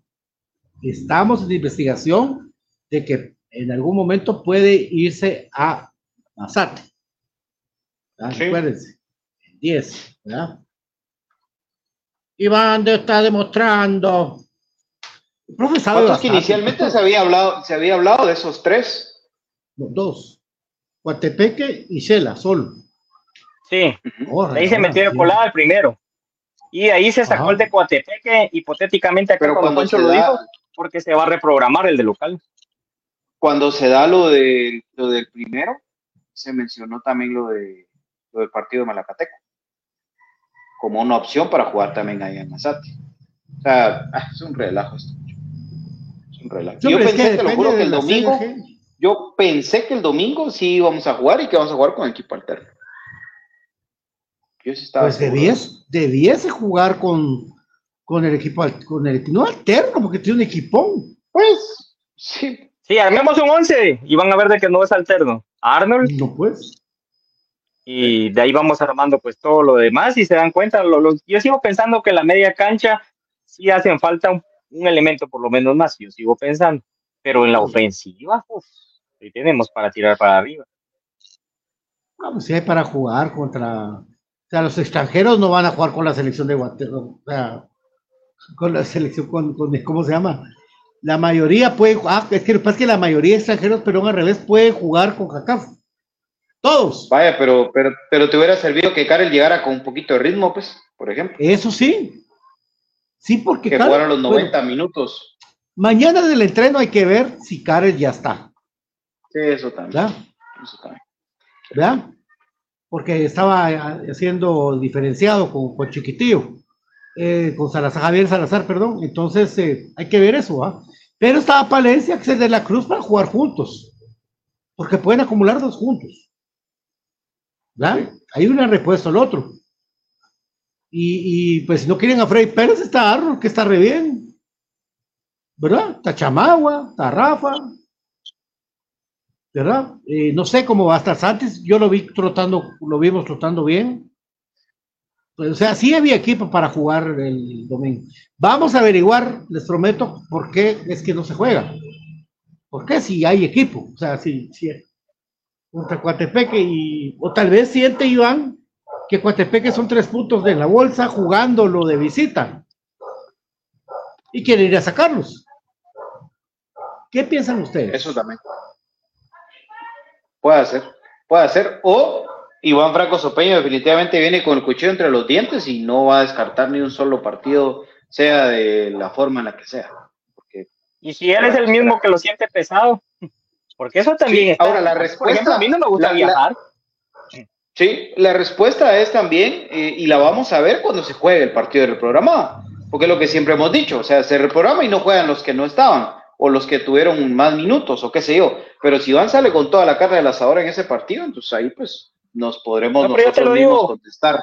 Estamos en investigación de que en algún momento puede irse a Mazate. Recuérdense, el 10, ¿verdad? Iván está demostrando Profesor, que inicialmente se había hablado, se había hablado de esos tres. dos. Guatepeque y Shela, solo. Sí. ahí se metió de colada el primero. Y ahí se sacó el de Coatepeque, hipotéticamente, acá Pero cuando lo dijo, porque se va a reprogramar el de local. Cuando se da lo, de, lo del primero, se mencionó también lo, de, lo del partido de Malacateco, como una opción para jugar también ahí en Mazate. O sea, ah, es un relajo esto yo pensé, te lo juro, que el domingo, yo pensé que el domingo sí íbamos a jugar y que vamos a jugar con equipo alterno. Yo sí estaba pues debiese, debiese jugar con, con el equipo, con el no alterno, porque tiene un equipón. Pues, sí. Sí, armemos un 11 y van a ver de que no es alterno. Arnold. No, pues. Y de ahí vamos armando pues todo lo demás y se dan cuenta, yo sigo pensando que la media cancha sí hacen falta un un elemento por lo menos más, yo sigo pensando. Pero en la ofensiva, uff, ahí tenemos para tirar para arriba. Vamos, si hay para jugar contra. O sea, los extranjeros no van a jugar con la selección de Guatemala. O sea, con la selección, con, ¿cómo se llama? La mayoría puede. Ah, es que lo que pasa es que la mayoría de extranjeros, pero al revés, puede jugar con CACAF. Todos. Vaya, pero, pero, pero te hubiera servido que Karel llegara con un poquito de ritmo, pues, por ejemplo. Eso sí, Sí, porque. Que fueron los 90 minutos. Mañana del entreno hay que ver si Karel ya está. Sí, eso también. ¿Verdad? Eso también. ¿Verdad? Porque estaba haciendo diferenciado con, con Chiquitillo. Eh, con Salazar, Javier Salazar, perdón. Entonces, eh, hay que ver eso, ¿ah? Pero estaba Palencia, que es de la Cruz, para jugar juntos. Porque pueden acumular dos juntos. ¿Verdad? Hay una respuesta al otro. Y, pues si no quieren a Freddy Pérez, está Arnold, que está re bien. ¿Verdad? Está Chamagua, está Rafa. ¿Verdad? Eh, no sé cómo va a estar Santos. Yo lo vi trotando, lo vimos trotando bien. Pues, o sea, sí había equipo para jugar el domingo. Vamos a averiguar, les prometo, por qué es que no se juega. ¿Por qué si hay equipo? O sea, si, si contra Coatepeque y, o tal vez siente Iván que Coatepeque son tres puntos de la bolsa jugándolo de visita y quiere ir a sacarlos. ¿Qué piensan ustedes? Eso también. Puede ser, puede ser. O Iván Franco Sopeño definitivamente viene con el cuchillo entre los dientes y no va a descartar ni un solo partido, sea de la forma en la que sea. y si él es el mismo que lo siente pesado, porque eso también Ahora, la respuesta. a mí no me gusta viajar. sí, la respuesta es también, eh, y la vamos a ver cuando se juegue el partido reprogramado, porque es lo que siempre hemos dicho, o sea, se reprograma y no juegan los que no estaban, o los que tuvieron más minutos, o qué sé yo, pero si Iván sale con toda la carne la asador en ese partido, entonces ahí pues nos podremos nosotros mismos contestar.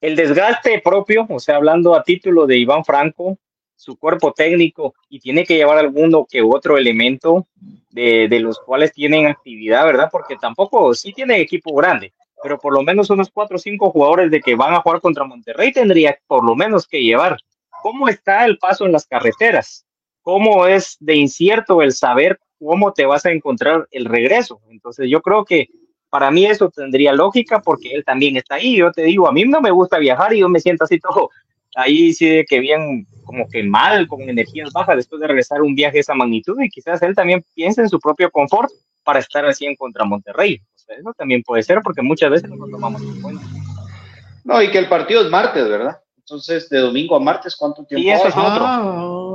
El desgaste propio, o sea, hablando a título de Iván Franco, su cuerpo técnico y tiene que llevar alguno que otro elemento de, de, los cuales tienen actividad, ¿verdad? Porque tampoco, sí tiene equipo grande, pero por lo menos unos cuatro o cinco jugadores de que van a jugar contra Monterrey tendría por lo menos que llevar. ¿Cómo está el paso en las carreteras? ¿Cómo es de incierto el saber cómo te vas a encontrar el regreso? Entonces yo creo que para mí eso tendría lógica porque él también está ahí. Yo te digo, a mí no me gusta viajar y yo me siento así todo ahí sí de que bien como que mal, con energías bajas después de regresar un viaje de esa magnitud y quizás él también piense en su propio confort para estar así en contra Monterrey. O sea, eso también puede ser porque muchas veces no lo tomamos en cuenta. No, y que el partido es martes, ¿verdad? Entonces, de domingo a martes, ¿cuánto tiempo? Y eso es otro.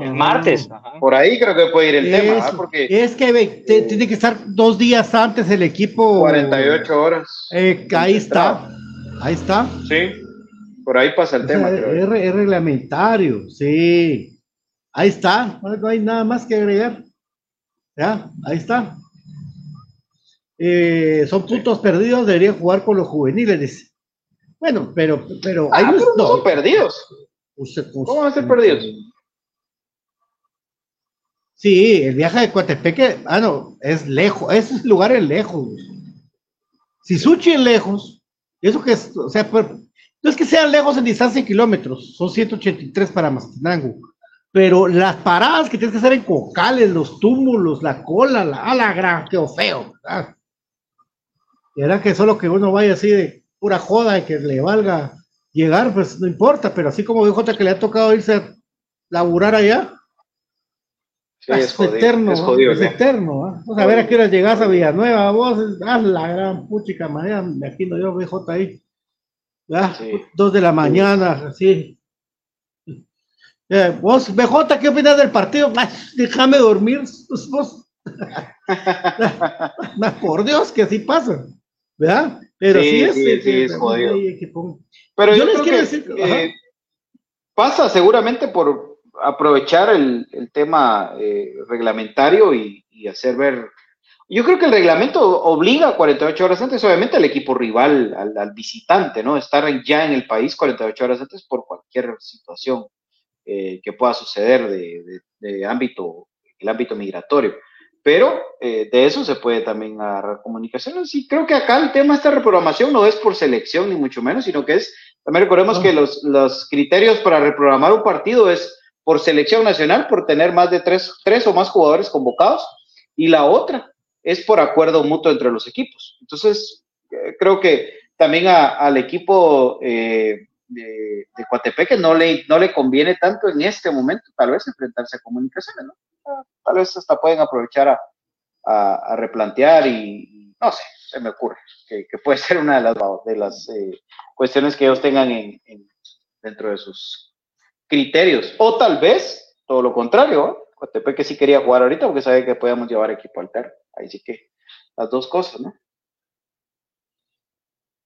Ah, el martes. Por ahí creo que puede ir el tema, porque... Es que tiene que estar dos días antes el equipo. 48 horas. Eh, ahí está. Ahí está. Sí. Por ahí pasa el tema. Es, reglamentario, sí. Ahí está, no hay nada más que agregar. Ya, ahí está. Eh, son puntos perdidos, deberían jugar con los juveniles. Bueno, pero, pero ah, hay no, son perdidos. ¿Cómo van a ser perdidos? Sí, el viaje de Coatepeque, ah, no, es lejos, ese lugar es lejos. Si Suchi es lejos, eso que es, o sea, no es que sean lejos en distancia de kilómetros, son 183 para Mazatenango, pero las paradas que tienes que hacer en Cocales, los túmulos, la cola, la alagra, qué feo. Y era que solo que uno vaya así de pura joda y que le valga llegar, pues no importa, pero así como dijo que le ha tocado irse a laburar allá, es, (laughs) eterno, es, eterno. Vamos a ver a qué hora llegas a Villanueva, vos, haz la gran puchica manera, me imagino yo, BJ ahí. Dos de la mañana, así. Eh, vos, BJ, ¿qué opinas del partido? déjame dormir, vos. (laughs) Por Dios, que así pasa, ¿verdad? Pero sí, es, sí, Pero yo, creo que decir, eh, pasa seguramente por aprovechar el, el tema eh, reglamentario y, y hacer ver yo creo que el reglamento obliga 48 horas antes, obviamente, al equipo rival, al, visitante, ¿no? Estar ya en el país 48 horas antes por cualquier situación eh, que pueda suceder de, ámbito, el ámbito migratorio. Pero eh, de eso se puede también agarrar comunicaciones. Y creo que acá el tema de esta reprogramación no es por selección, ni mucho menos, sino que es, también recordemos que los, los criterios para reprogramar un partido es por selección nacional, por tener más de tres, tres o más jugadores convocados. Y la otra es por acuerdo mutuo entre los equipos. Entonces, eh, creo que también al equipo eh, de, de, Coatepeque no le, no le conviene tanto en este momento, tal vez, enfrentarse a comunicaciones, ¿no? Ah, tal vez hasta pueden aprovechar a, a, replantear y, no sé, se me ocurre que, puede (laughs) ser una de las, de las eh, cuestiones que ellos tengan en, dentro de sus criterios. O tal vez, todo lo contrario, Coatepeque sí quería jugar ahorita porque sabe que podíamos llevar equipo alterno. Ahí sí que las dos cosas, ¿no?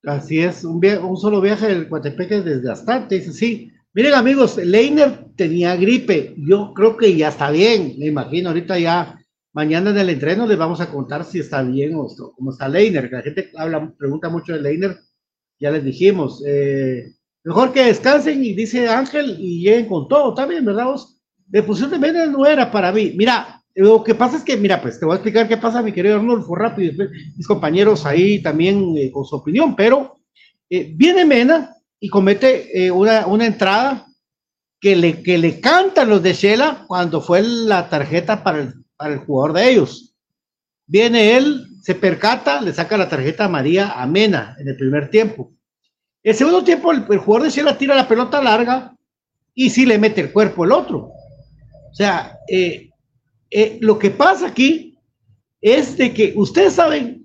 Así es, un, solo viaje del Coatepeque es desgastante, sí. Miren amigos, Leiner tenía gripe, yo creo que ya está bien, me imagino, ahorita ya, mañana en el entreno les vamos a contar si está bien o cómo está Leiner, la gente habla, pregunta mucho de Leiner, ya les dijimos, eh, mejor que descansen y dice Ángel y lleguen con todo, está bien, ¿verdad vos? De posición de menos no era para mí, mira, lo que pasa es que, mira, pues te voy a explicar qué pasa, mi querido Arnulfo, rápido, mis compañeros ahí también eh, con su opinión, pero eh, viene Mena y comete eh, una, una, entrada que le, que le cantan los de Shela cuando fue la tarjeta para el, para el jugador de ellos. Viene él, se percata, le saca la tarjeta a María a Mena en el primer tiempo. El segundo tiempo, el, el jugador de Shela tira la pelota larga y sí le mete el cuerpo el otro. O sea, eh, eh, lo que pasa aquí es de que ustedes saben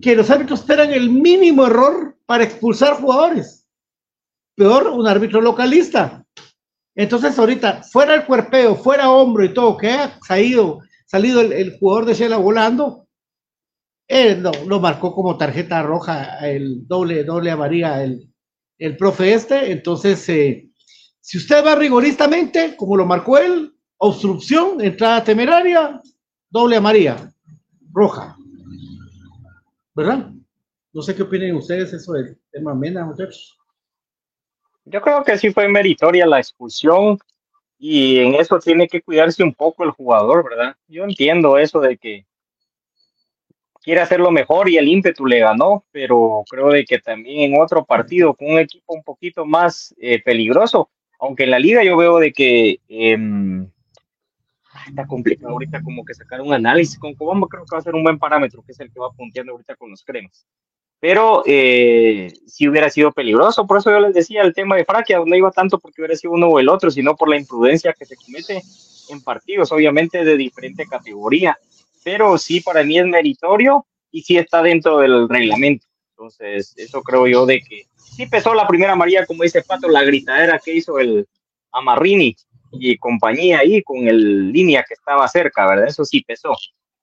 que los árbitros esperan el mínimo error para expulsar jugadores. Peor, un árbitro localista. Entonces, ahorita, fuera el cuerpeo, fuera hombro y todo, que ha salido, salido el, jugador de Shela volando, él no, lo marcó como tarjeta roja, el doble, doble amarilla, el, el profe este. Entonces, eh, si usted va rigoristamente, como lo marcó él, obstrucción, entrada temeraria, doble amarilla, roja. ¿Verdad? No sé qué opinan ustedes eso del tema Mena, muchachos. Yo creo que sí fue meritoria la expulsión y en eso tiene que cuidarse un poco el jugador, ¿verdad? Yo entiendo eso de que quiere hacerlo mejor y el ímpetu le ganó, pero creo de que también en otro partido con un equipo un poquito más eh, peligroso, aunque en la liga yo veo de que eh, está complicado ahorita como que sacar un análisis con Cobamba, creo que va a ser un buen parámetro, que es el que va punteando ahorita con los cremas. Pero eh, si hubiera sido peligroso, por eso yo les decía el tema de Fraquia, no iba tanto porque hubiera sido uno o el otro, sino por la imprudencia que se comete en partidos, obviamente de diferente categoría. Pero sí, para mí es meritorio y sí está dentro del reglamento. Entonces, eso creo yo de que sí pesó la primera María, como dice Pato, la gritadera que hizo el Amarrini, y compañía ahí con el línea que estaba cerca, ¿verdad? Eso sí pesó.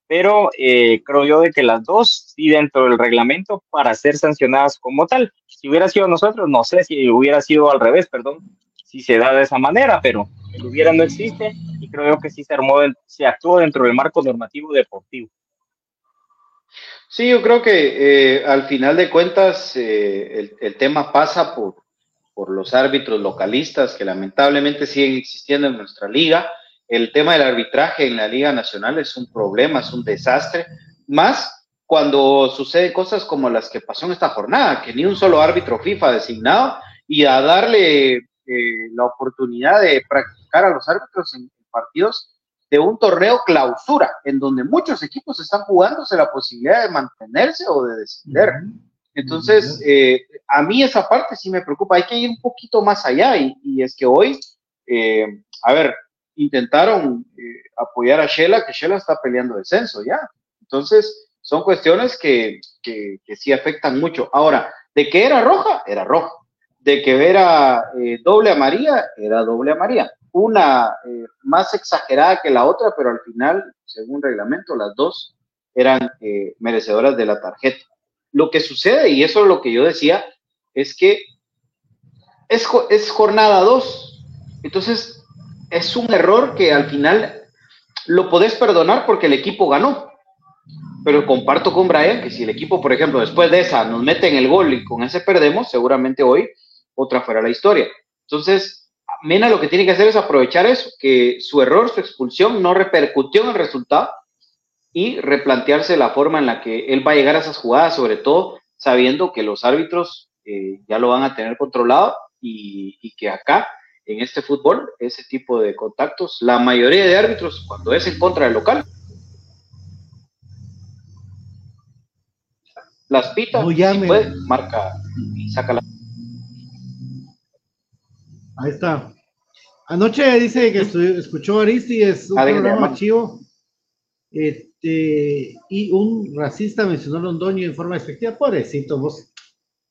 Pero eh, creo yo de que las dos sí dentro del reglamento para ser sancionadas como tal. Si hubiera sido nosotros, no sé si hubiera sido al revés, perdón, si se da de esa manera, pero el hubiera no existe y creo que sí se armó, se actuó dentro del marco normativo deportivo. Sí, yo creo que eh, al final de cuentas eh, el, el, tema pasa por, por los árbitros localistas que lamentablemente siguen existiendo en nuestra liga. El tema del arbitraje en la Liga Nacional es un problema, es un desastre, más cuando suceden cosas como las que pasó en esta jornada, que ni un solo árbitro FIFA designado y a darle eh, la oportunidad de practicar a los árbitros en partidos de un torneo clausura, en donde muchos equipos están jugándose la posibilidad de mantenerse o de descender. Entonces, eh, a mí esa parte sí me preocupa. Hay que ir un poquito más allá y, es que hoy, eh, a ver, intentaron eh, apoyar a Shela, que Shela está peleando descenso ya. Entonces, son cuestiones que, que, sí afectan mucho. Ahora, de que era roja, era roja. De que era doble amarilla, era doble amarilla. Una más exagerada que la otra, pero al final, según reglamento, las dos eran merecedoras de la tarjeta. Lo que sucede, y eso es lo que yo decía, es que es, es jornada 2. Entonces, es un error que al final lo podés perdonar porque el equipo ganó. Pero comparto con Brian que si el equipo, por ejemplo, después de esa nos mete en el gol y con ese perdemos, seguramente hoy otra fuera la historia. Entonces, Mena lo que tiene que hacer es aprovechar eso, que su error, su expulsión no repercutió en el resultado y replantearse la forma en la que él va a llegar a esas jugadas, sobre todo sabiendo que los árbitros eh, ya lo van a tener controlado y, que acá, en este fútbol, ese tipo de contactos, la mayoría de árbitros, cuando es en contra del local, las pitas, si puede, marca y saca la. Ahí está. Anoche dice que escuchó Aristi, es un programa chivo. Este, y un racista mencionó a Londoño en forma efectiva, pobrecito vos.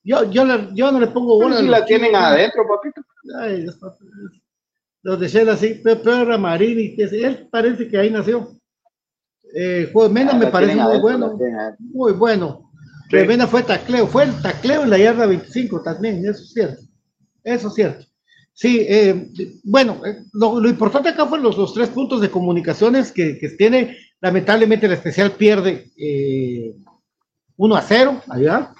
Yo, yo, yo no le pongo bola. si la tienen adentro, papito. Ay, los de Shell así, Pedro Marini, él parece que ahí nació. Eh, juego menos ah, me parece muy bueno. Muy bueno. Tremenda fue tacleo, fue el tacleo en la yarda 25 también, eso es cierto. Eso es cierto. Sí, eh, bueno, eh, lo, importante acá fueron los, los, tres puntos de comunicaciones que, que tiene. Lamentablemente el especial pierde eh, 1 a 0 allá.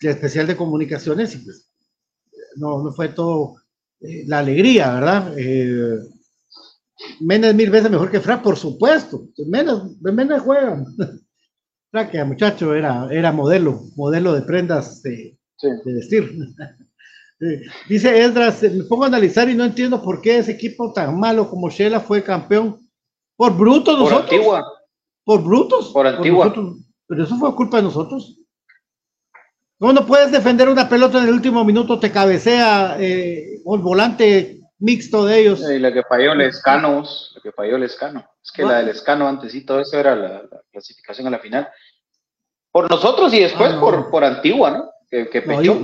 El especial de comunicaciones, y pues no, no fue todo eh, la alegría, ¿verdad? Eh, Menes mil veces mejor que Fra, por supuesto. Menos, Menes juega. (laughs) Fra que muchacho era, era modelo, modelo de prendas de, de vestir. Dice Esdras, me pongo a analizar y no entiendo por qué ese equipo tan malo como Shela fue campeón. Por brutos nosotros. Por Antigua. Por brutos. Por Antigua. pero eso fue culpa de nosotros. ¿Cómo no puedes defender una pelota en el último minuto? Te cabecea eh, el volante mixto de ellos. Y la que falló el Escano, la que falló el Escano. Es que la del Escano antes y todo eso era la, clasificación a la final. Por nosotros y después ah, por, por Antigua, ¿no? Que, que pechó.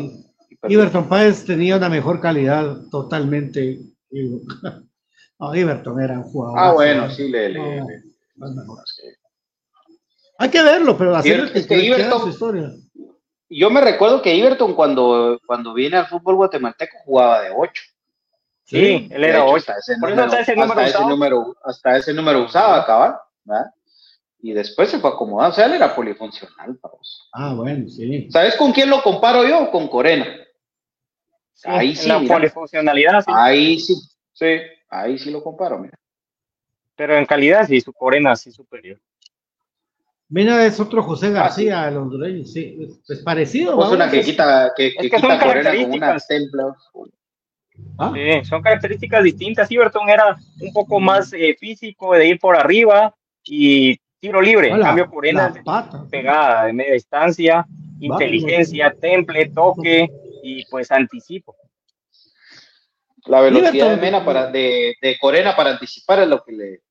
Iberton Páez tenía una mejor calidad totalmente. (laughs) No, Iberton era un jugador. Ah, bueno, sí, le. le, Hay que verlo, pero así es que, Iberton, su historia. Yo me recuerdo que Iberton, cuando, cuando viene al fútbol guatemalteco, jugaba de 8. Sí, él era 8. Hasta ese, número, hasta, ese número, ese número, hasta ese número usaba, cabal. ¿verdad? y después se fue acomodando. O sea, él era polifuncional, vos. Ah, bueno, sí. ¿Sabes con quién lo comparo yo? Con Corena ahí sí. La polifuncionalidad, sí. Ahí sí, sí, ahí sí lo comparo, mira. Pero en calidad sí, su Corena sí superior. Mira, es otro José García, el hondureño, sí, es, parecido. Es una que quita, que, que, quita Corena con una templa. ¿Ah? Sí, son características distintas. Iberton era un poco más eh, físico, de ir por arriba y tiro libre. en cambio, Corena pegada de media distancia, inteligencia, temple, toque y pues anticipo. La velocidad de Mena para, de, de, Corena para anticipar es lo que le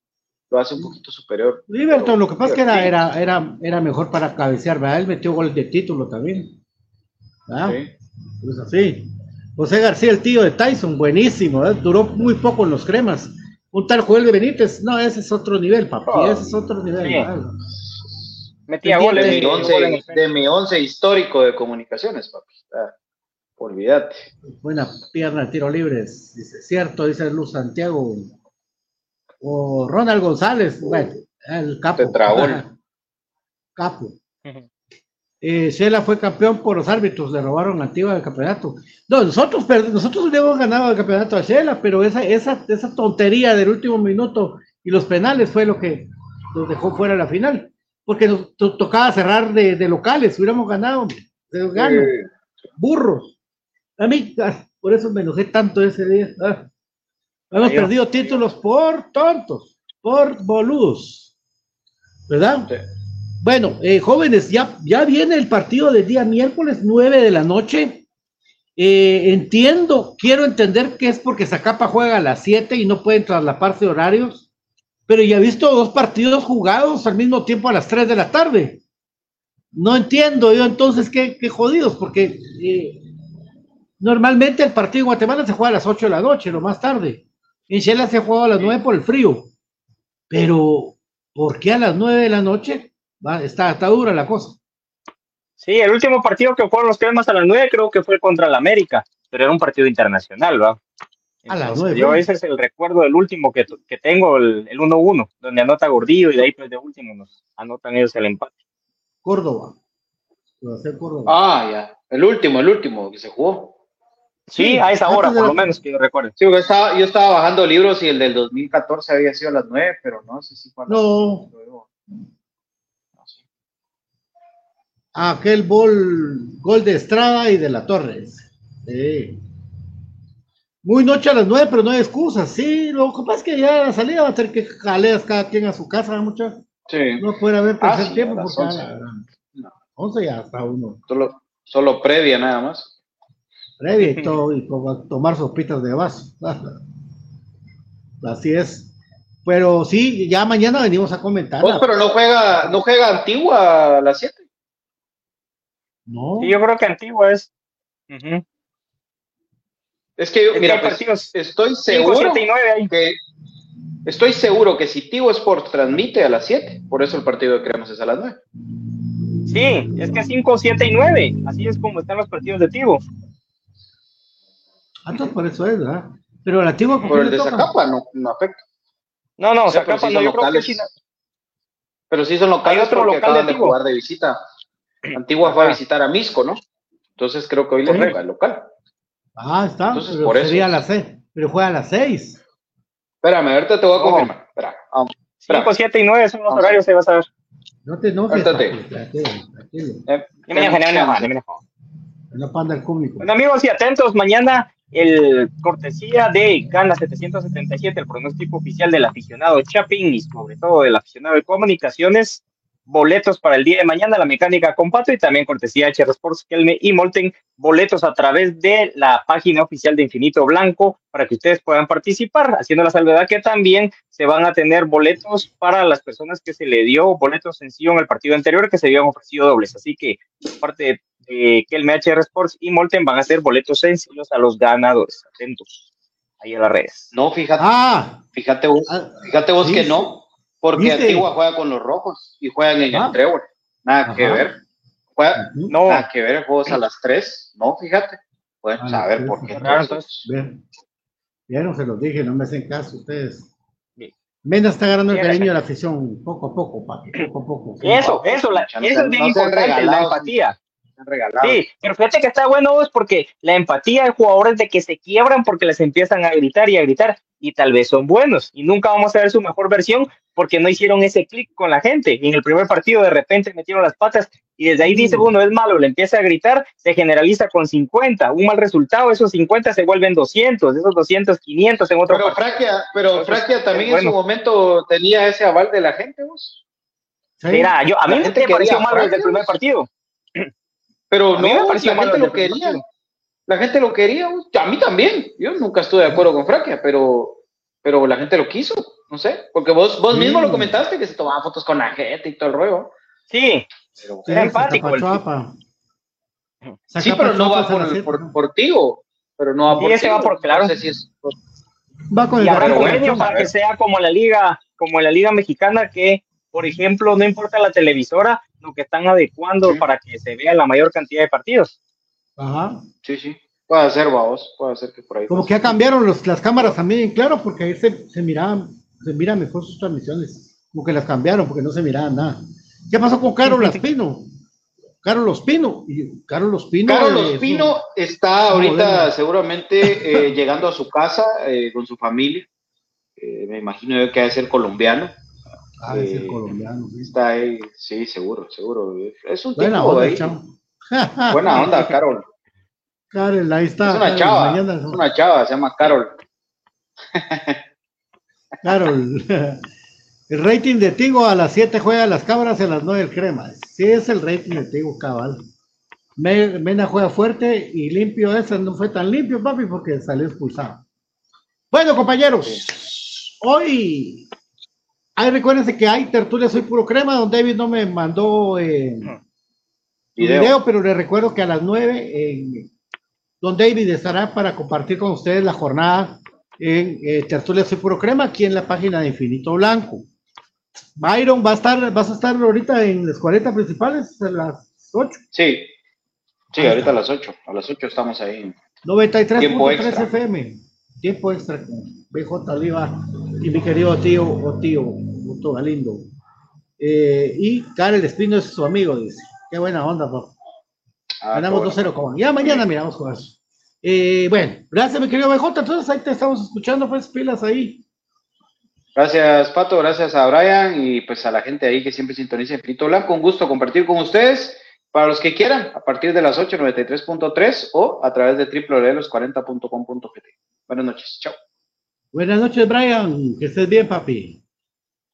lo hace un poquito superior. Liberton, lo que pasa es que era, era, era, era mejor para cabecear, ¿verdad? Él metió gol de título también. ¿verdad? Pues así. José García, el tío de Tyson, buenísimo, ¿verdad? duró muy poco en los cremas. Un tal Joel de Benítez, no, ese es otro nivel, papi, oh, ese es otro nivel. Metía goles de, de mi once histórico de comunicaciones, papi. Olvídate. Buena pierna, tiro libres. Dice, cierto, dice Luz Santiago. O Ronald González, bueno, el capo. (laughs) capo. Eh, Shela fue campeón por los árbitros, le robaron activa del campeonato. No, nosotros, nosotros le hemos ganado el campeonato a Shela, pero esa, esa, esa tontería del último minuto y los penales fue lo que nos dejó fuera de la final. Porque nos tocaba cerrar de, locales, hubiéramos ganado. Gano. Burros. A mí, ah, por eso me enojé tanto ese día. Ah. Hemos perdido títulos por tontos, por boludos. ¿Verdad? Bueno, eh, jóvenes, ya, ya viene el partido del día miércoles 9 de la noche. Eh, entiendo, quiero entender que es porque Zacapa juega a las 7 y no pueden traslaparse horarios, pero ya he visto dos partidos jugados al mismo tiempo a las 3 de la tarde. No entiendo yo entonces qué, qué jodidos, porque eh, Normalmente el partido en Guatemala se juega a las 8 de la noche, lo más tarde. En Shela se juega a las 9 por el frío. Pero, ¿por qué a las 9 de la noche? Va, está, está dura la cosa. Sí, el último partido que fueron los cremas a las 9 creo que fue contra el América, pero era un partido internacional, ¿va? a las 9. Yo ese es el recuerdo del último que, que tengo, el 1-1, donde anota Gordillo y de ahí pues de último nos anotan ellos el empate. Córdoba. Córdoba. Ah, ya. El último, el último que se jugó. Sí, a esa hora, por lo menos, que yo recuerde. Sí, yo estaba, yo estaba bajando libros y el del 2014 había sido a las 9, pero no sé si fue a las No. Aquel gol, gol de Estrada y de la Torres. Sí. Muy noche a las 9, pero no hay excusas. Sí, lo que pasa es que ya la salida va a ser que jaleas cada quien a su casa, muchachos. Sí. No puede haber tercer ah, tiempo porque 11. No. 11 ya está uno. Solo, solo previa nada más previa y todo, y tomar sopitas de vaso. (laughs) Así es. Pero sí, ya mañana venimos a comentar. Pues, pero no juega, no juega Antigua a las 7. No. Sí, yo creo que Antigua es. Es que, yo, mira, pues, estoy seguro que estoy seguro que si Tigo Sport transmite a las 7, por eso el partido de Cremas es a las 9. Sí, es que 5, 7 y 9. Así es como están los partidos de Tigo. Ah, entonces por eso es, ¿verdad? Pero la Tigo. Por el de Zacapa no, no afecta. No, no, O sea, Zacapa pero sí no, son yo creo que locales. sí. Pero sí son locales Hay otro porque local de acaban de Antigua. jugar de visita. Antigua fue a Ajá. visitar a Misco, ¿no? Entonces creo que hoy le toca el local. Ah, está. Entonces, pero por eso. sería a las seis. Pero juega a las seis. Espérame, ahorita te voy a No. confirmar. Espera, vamos. 5, 7 y 9 son los Vamos. horarios, se va a saber. No te enojes. Tranquilo, tranquilo. Eh, Ni me enojo, ni me enojo, ni me enojo. No panda el cómico. Bueno, amigos y atentos, mañana el cortesía de Gana 777, el pronóstico oficial del aficionado Chapin y sobre todo del aficionado de comunicaciones, boletos para el día de mañana, la mecánica con Pato y también cortesía de HR Sports, Kelme y Molten, boletos a través de la página oficial de Infinito Blanco para que ustedes puedan participar, haciendo la salvedad que también se van a tener boletos para las personas que se le dio boletos sencillo en el partido anterior que se habían ofrecido dobles, así que parte de de Kelme HR Sports y Molten van a hacer boletos sencillos a los ganadores. Atentos ahí a las redes. No, fíjate, Ah, fíjate vos, ah, fíjate vos sí, que no, porque ¿Viste? Antigua juega con los rojos y juegan en Ah. el Trevor. Nada que ver. Juega, ujú. No, nada que ver, juegos a las 3. No, fíjate. Bueno, A ver tres, por qué. entonces. Bien. Ya no se los dije, no me hacen caso ustedes. Bien. Mena está ganando el cariño de la afición poco a poco, papi, poco a poco. eso, eso, la- No eso es bien sean importante, la empatía. Están regalados. Sí, pero fíjate que está bueno es porque la empatía de jugadores de que se quiebran porque les empiezan a gritar y a gritar y tal vez son buenos y nunca vamos a ver su mejor versión porque no hicieron ese clic con la gente. Y en el primer partido de repente metieron las patas y desde ahí dice uno es malo, le empieza a gritar, se generaliza con 50, un mal resultado, esos 50 se vuelven 200, esos 200, 500 en otro Pero partido. Fraquia, pero Entonces, Fraquia también bueno. en su momento tenía ese aval de la gente, vos. Sí. Mira, yo, a mí me pareció malo desde el primer partido. Pero A no, la gente lo quería. La gente lo quería, a mí también. Yo nunca estuve de acuerdo con Fraquia, pero, pero la gente lo quiso, no sé, porque vos, vos Sí. mismo lo comentaste que se tomaban fotos con la gente y todo el rollo. Sí, Pero, Sí, Era empático sí, pero no va por, por, por Tigo, pero no va Sí, por ese va por claro. No sé si es por- Va con el y para que sea como la liga, como la liga mexicana que, por ejemplo, no importa la televisora, lo que están adecuando Sí. para que se vea la mayor cantidad de partidos. Ajá. Sí, sí. Puede ser, vos, puede ser que por ahí. Como pase. que ya cambiaron los, las cámaras también, claro, porque ahí se, se miraban, se mira mejor sus transmisiones. Como que las cambiaron porque no se miraba nada. ¿Qué pasó con Carol Espino? Carol Ospino. Y Carol Ospino. Carlos eh, Ospino está ahorita seguramente eh, (laughs) llegando a su casa eh, con su familia. Eh, me imagino yo que ha de ser colombiano. Ah, es el colombiano. sí. Está ahí, sí, seguro, seguro. Es un Buena tipo onda, ahí. chavo. (laughs) Buena onda, Carol. Carol, ahí está. Es una Carol, chava, mañana- es una chava, se llama Carol. (laughs) Carol. (laughs) El rating de Tigo a las 7 juega las cabras y a las 9 el crema. Sí, es el rating de Tigo, cabal. Me- Mena juega fuerte y limpio. Ese no fue tan limpio, papi, porque salió expulsado. Bueno, compañeros, hoy. Ay, recuérdense que hay tertulia Soy Puro Crema. Don David no me mandó eh, Video. video. pero le recuerdo que a las 9 eh, Don David estará para compartir con ustedes la jornada en eh, Tertulia Soy Puro Crema, aquí en la página de Infinito Blanco. Byron va a estar, vas a estar ahorita en las 40 principales a las 8, Sí, sí, ahorita a las 8. A las 8 estamos ahí. 93.3 Tiempo extra. FM. Tiempo extra con BJ Oliva y mi querido tío o tío, Otto Galindo. Eh, y Karel Espino es su amigo, dice. Qué buena onda, papá. Ah, Ganamos bueno. 2-0 como. Ya mañana miramos con eso. Eh, bueno, gracias, mi querido BJ. Entonces ahí te estamos escuchando, pues pilas ahí. Gracias, Pato, gracias a Brian y pues a la gente ahí que siempre sintoniza Infinito Blanco. Un gusto compartir con ustedes. Para los que quieran, a partir de las 8, 93.3 o a través de www.los40.com.gt. Buenas noches, chao. Buenas noches, Brian. Que estés bien, papi.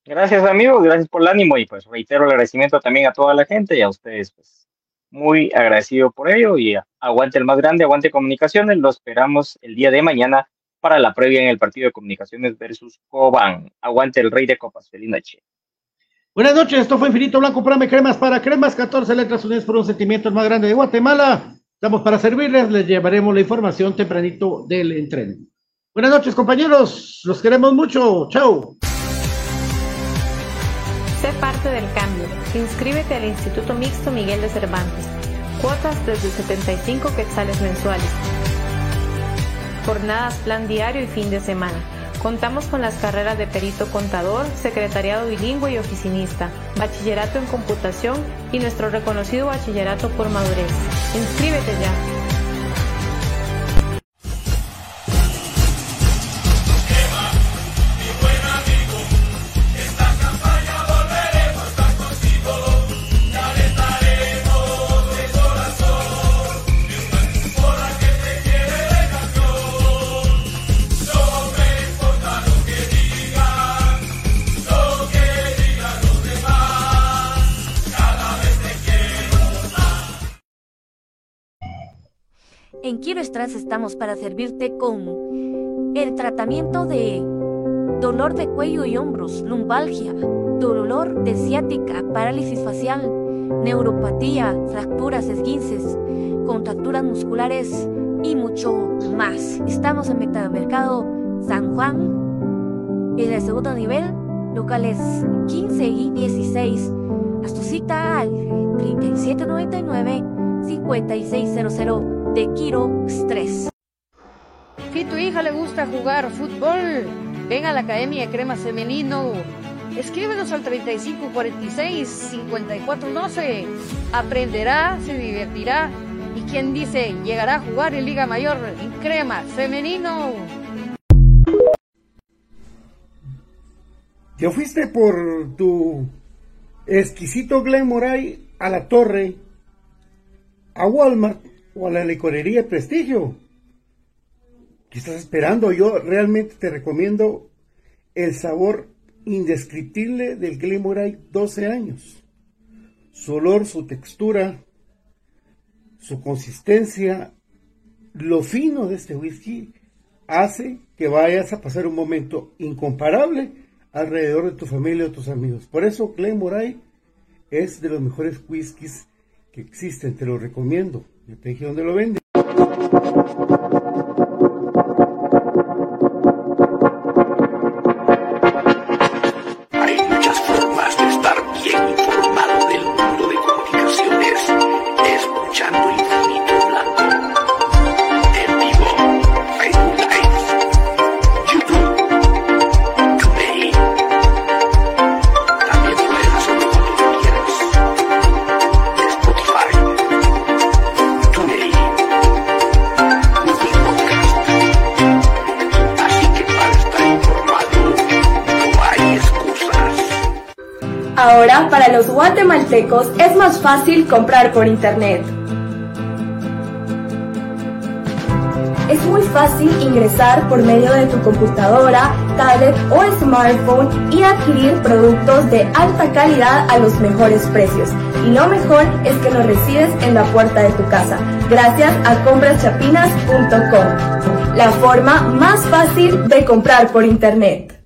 Gracias amigos, gracias por el ánimo y pues reitero el agradecimiento también a toda la gente y a ustedes pues muy agradecido por ello y aguante el más grande, aguante comunicaciones, lo esperamos el día de mañana para la previa en el partido de comunicaciones versus Cobán. Aguante el rey de copas, feliz noche. Buenas noches, esto fue Infinito Blanco, Prame Cremas para Cremas, 14 letras unidas por un sentimiento el más grande de Guatemala. Estamos para servirles, les llevaremos la información tempranito del entreno. Buenas noches, compañeros, los queremos mucho, chao. Sé parte del cambio. Inscríbete al Instituto Mixto Miguel de Cervantes. Cuotas desde 75 quetzales mensuales. Jornadas, plan diario y fin de semana. Contamos con las carreras de perito contador, secretariado bilingüe y oficinista, bachillerato en computación y nuestro reconocido bachillerato por madurez. Inscríbete ya. Quiero Estras estamos para servirte con el tratamiento de dolor de cuello y hombros, lumbalgia, dolor de ciática, parálisis facial, neuropatía, fracturas, esguinces, contracturas musculares y mucho más. Estamos en Metamercado San Juan, en el segundo nivel, locales 15 y 16. Haz tu cita al 3799 5600 de Kiro Stress. Si tu hija le gusta jugar fútbol, ven a la Academia de Cremas Femenino. Escríbenos al 3546-5412. Aprenderá, se divertirá y quien dice llegará a jugar en Liga Mayor en Cremas Femenino. Ya fuiste por tu exquisito Glen Moray a la torre, a Walmart o a la licorería Prestigio. ¿Qué estás esperando? Yo realmente te recomiendo el sabor indescriptible del Glenmorangie 12 años. Su olor, su textura, su consistencia, lo fino de este whisky hace que vayas a pasar un momento incomparable alrededor de tu familia o tus amigos. Por eso Glenmorangie es de los mejores whiskies que existen, te lo recomiendo. Dije dónde lo vende. Es más fácil comprar por internet. Es muy fácil ingresar por medio de tu computadora, tablet o smartphone y adquirir productos de alta calidad a los mejores precios. Y lo mejor es que los recibes en la puerta de tu casa, gracias a compraschapinas.com, la forma más fácil de comprar por internet.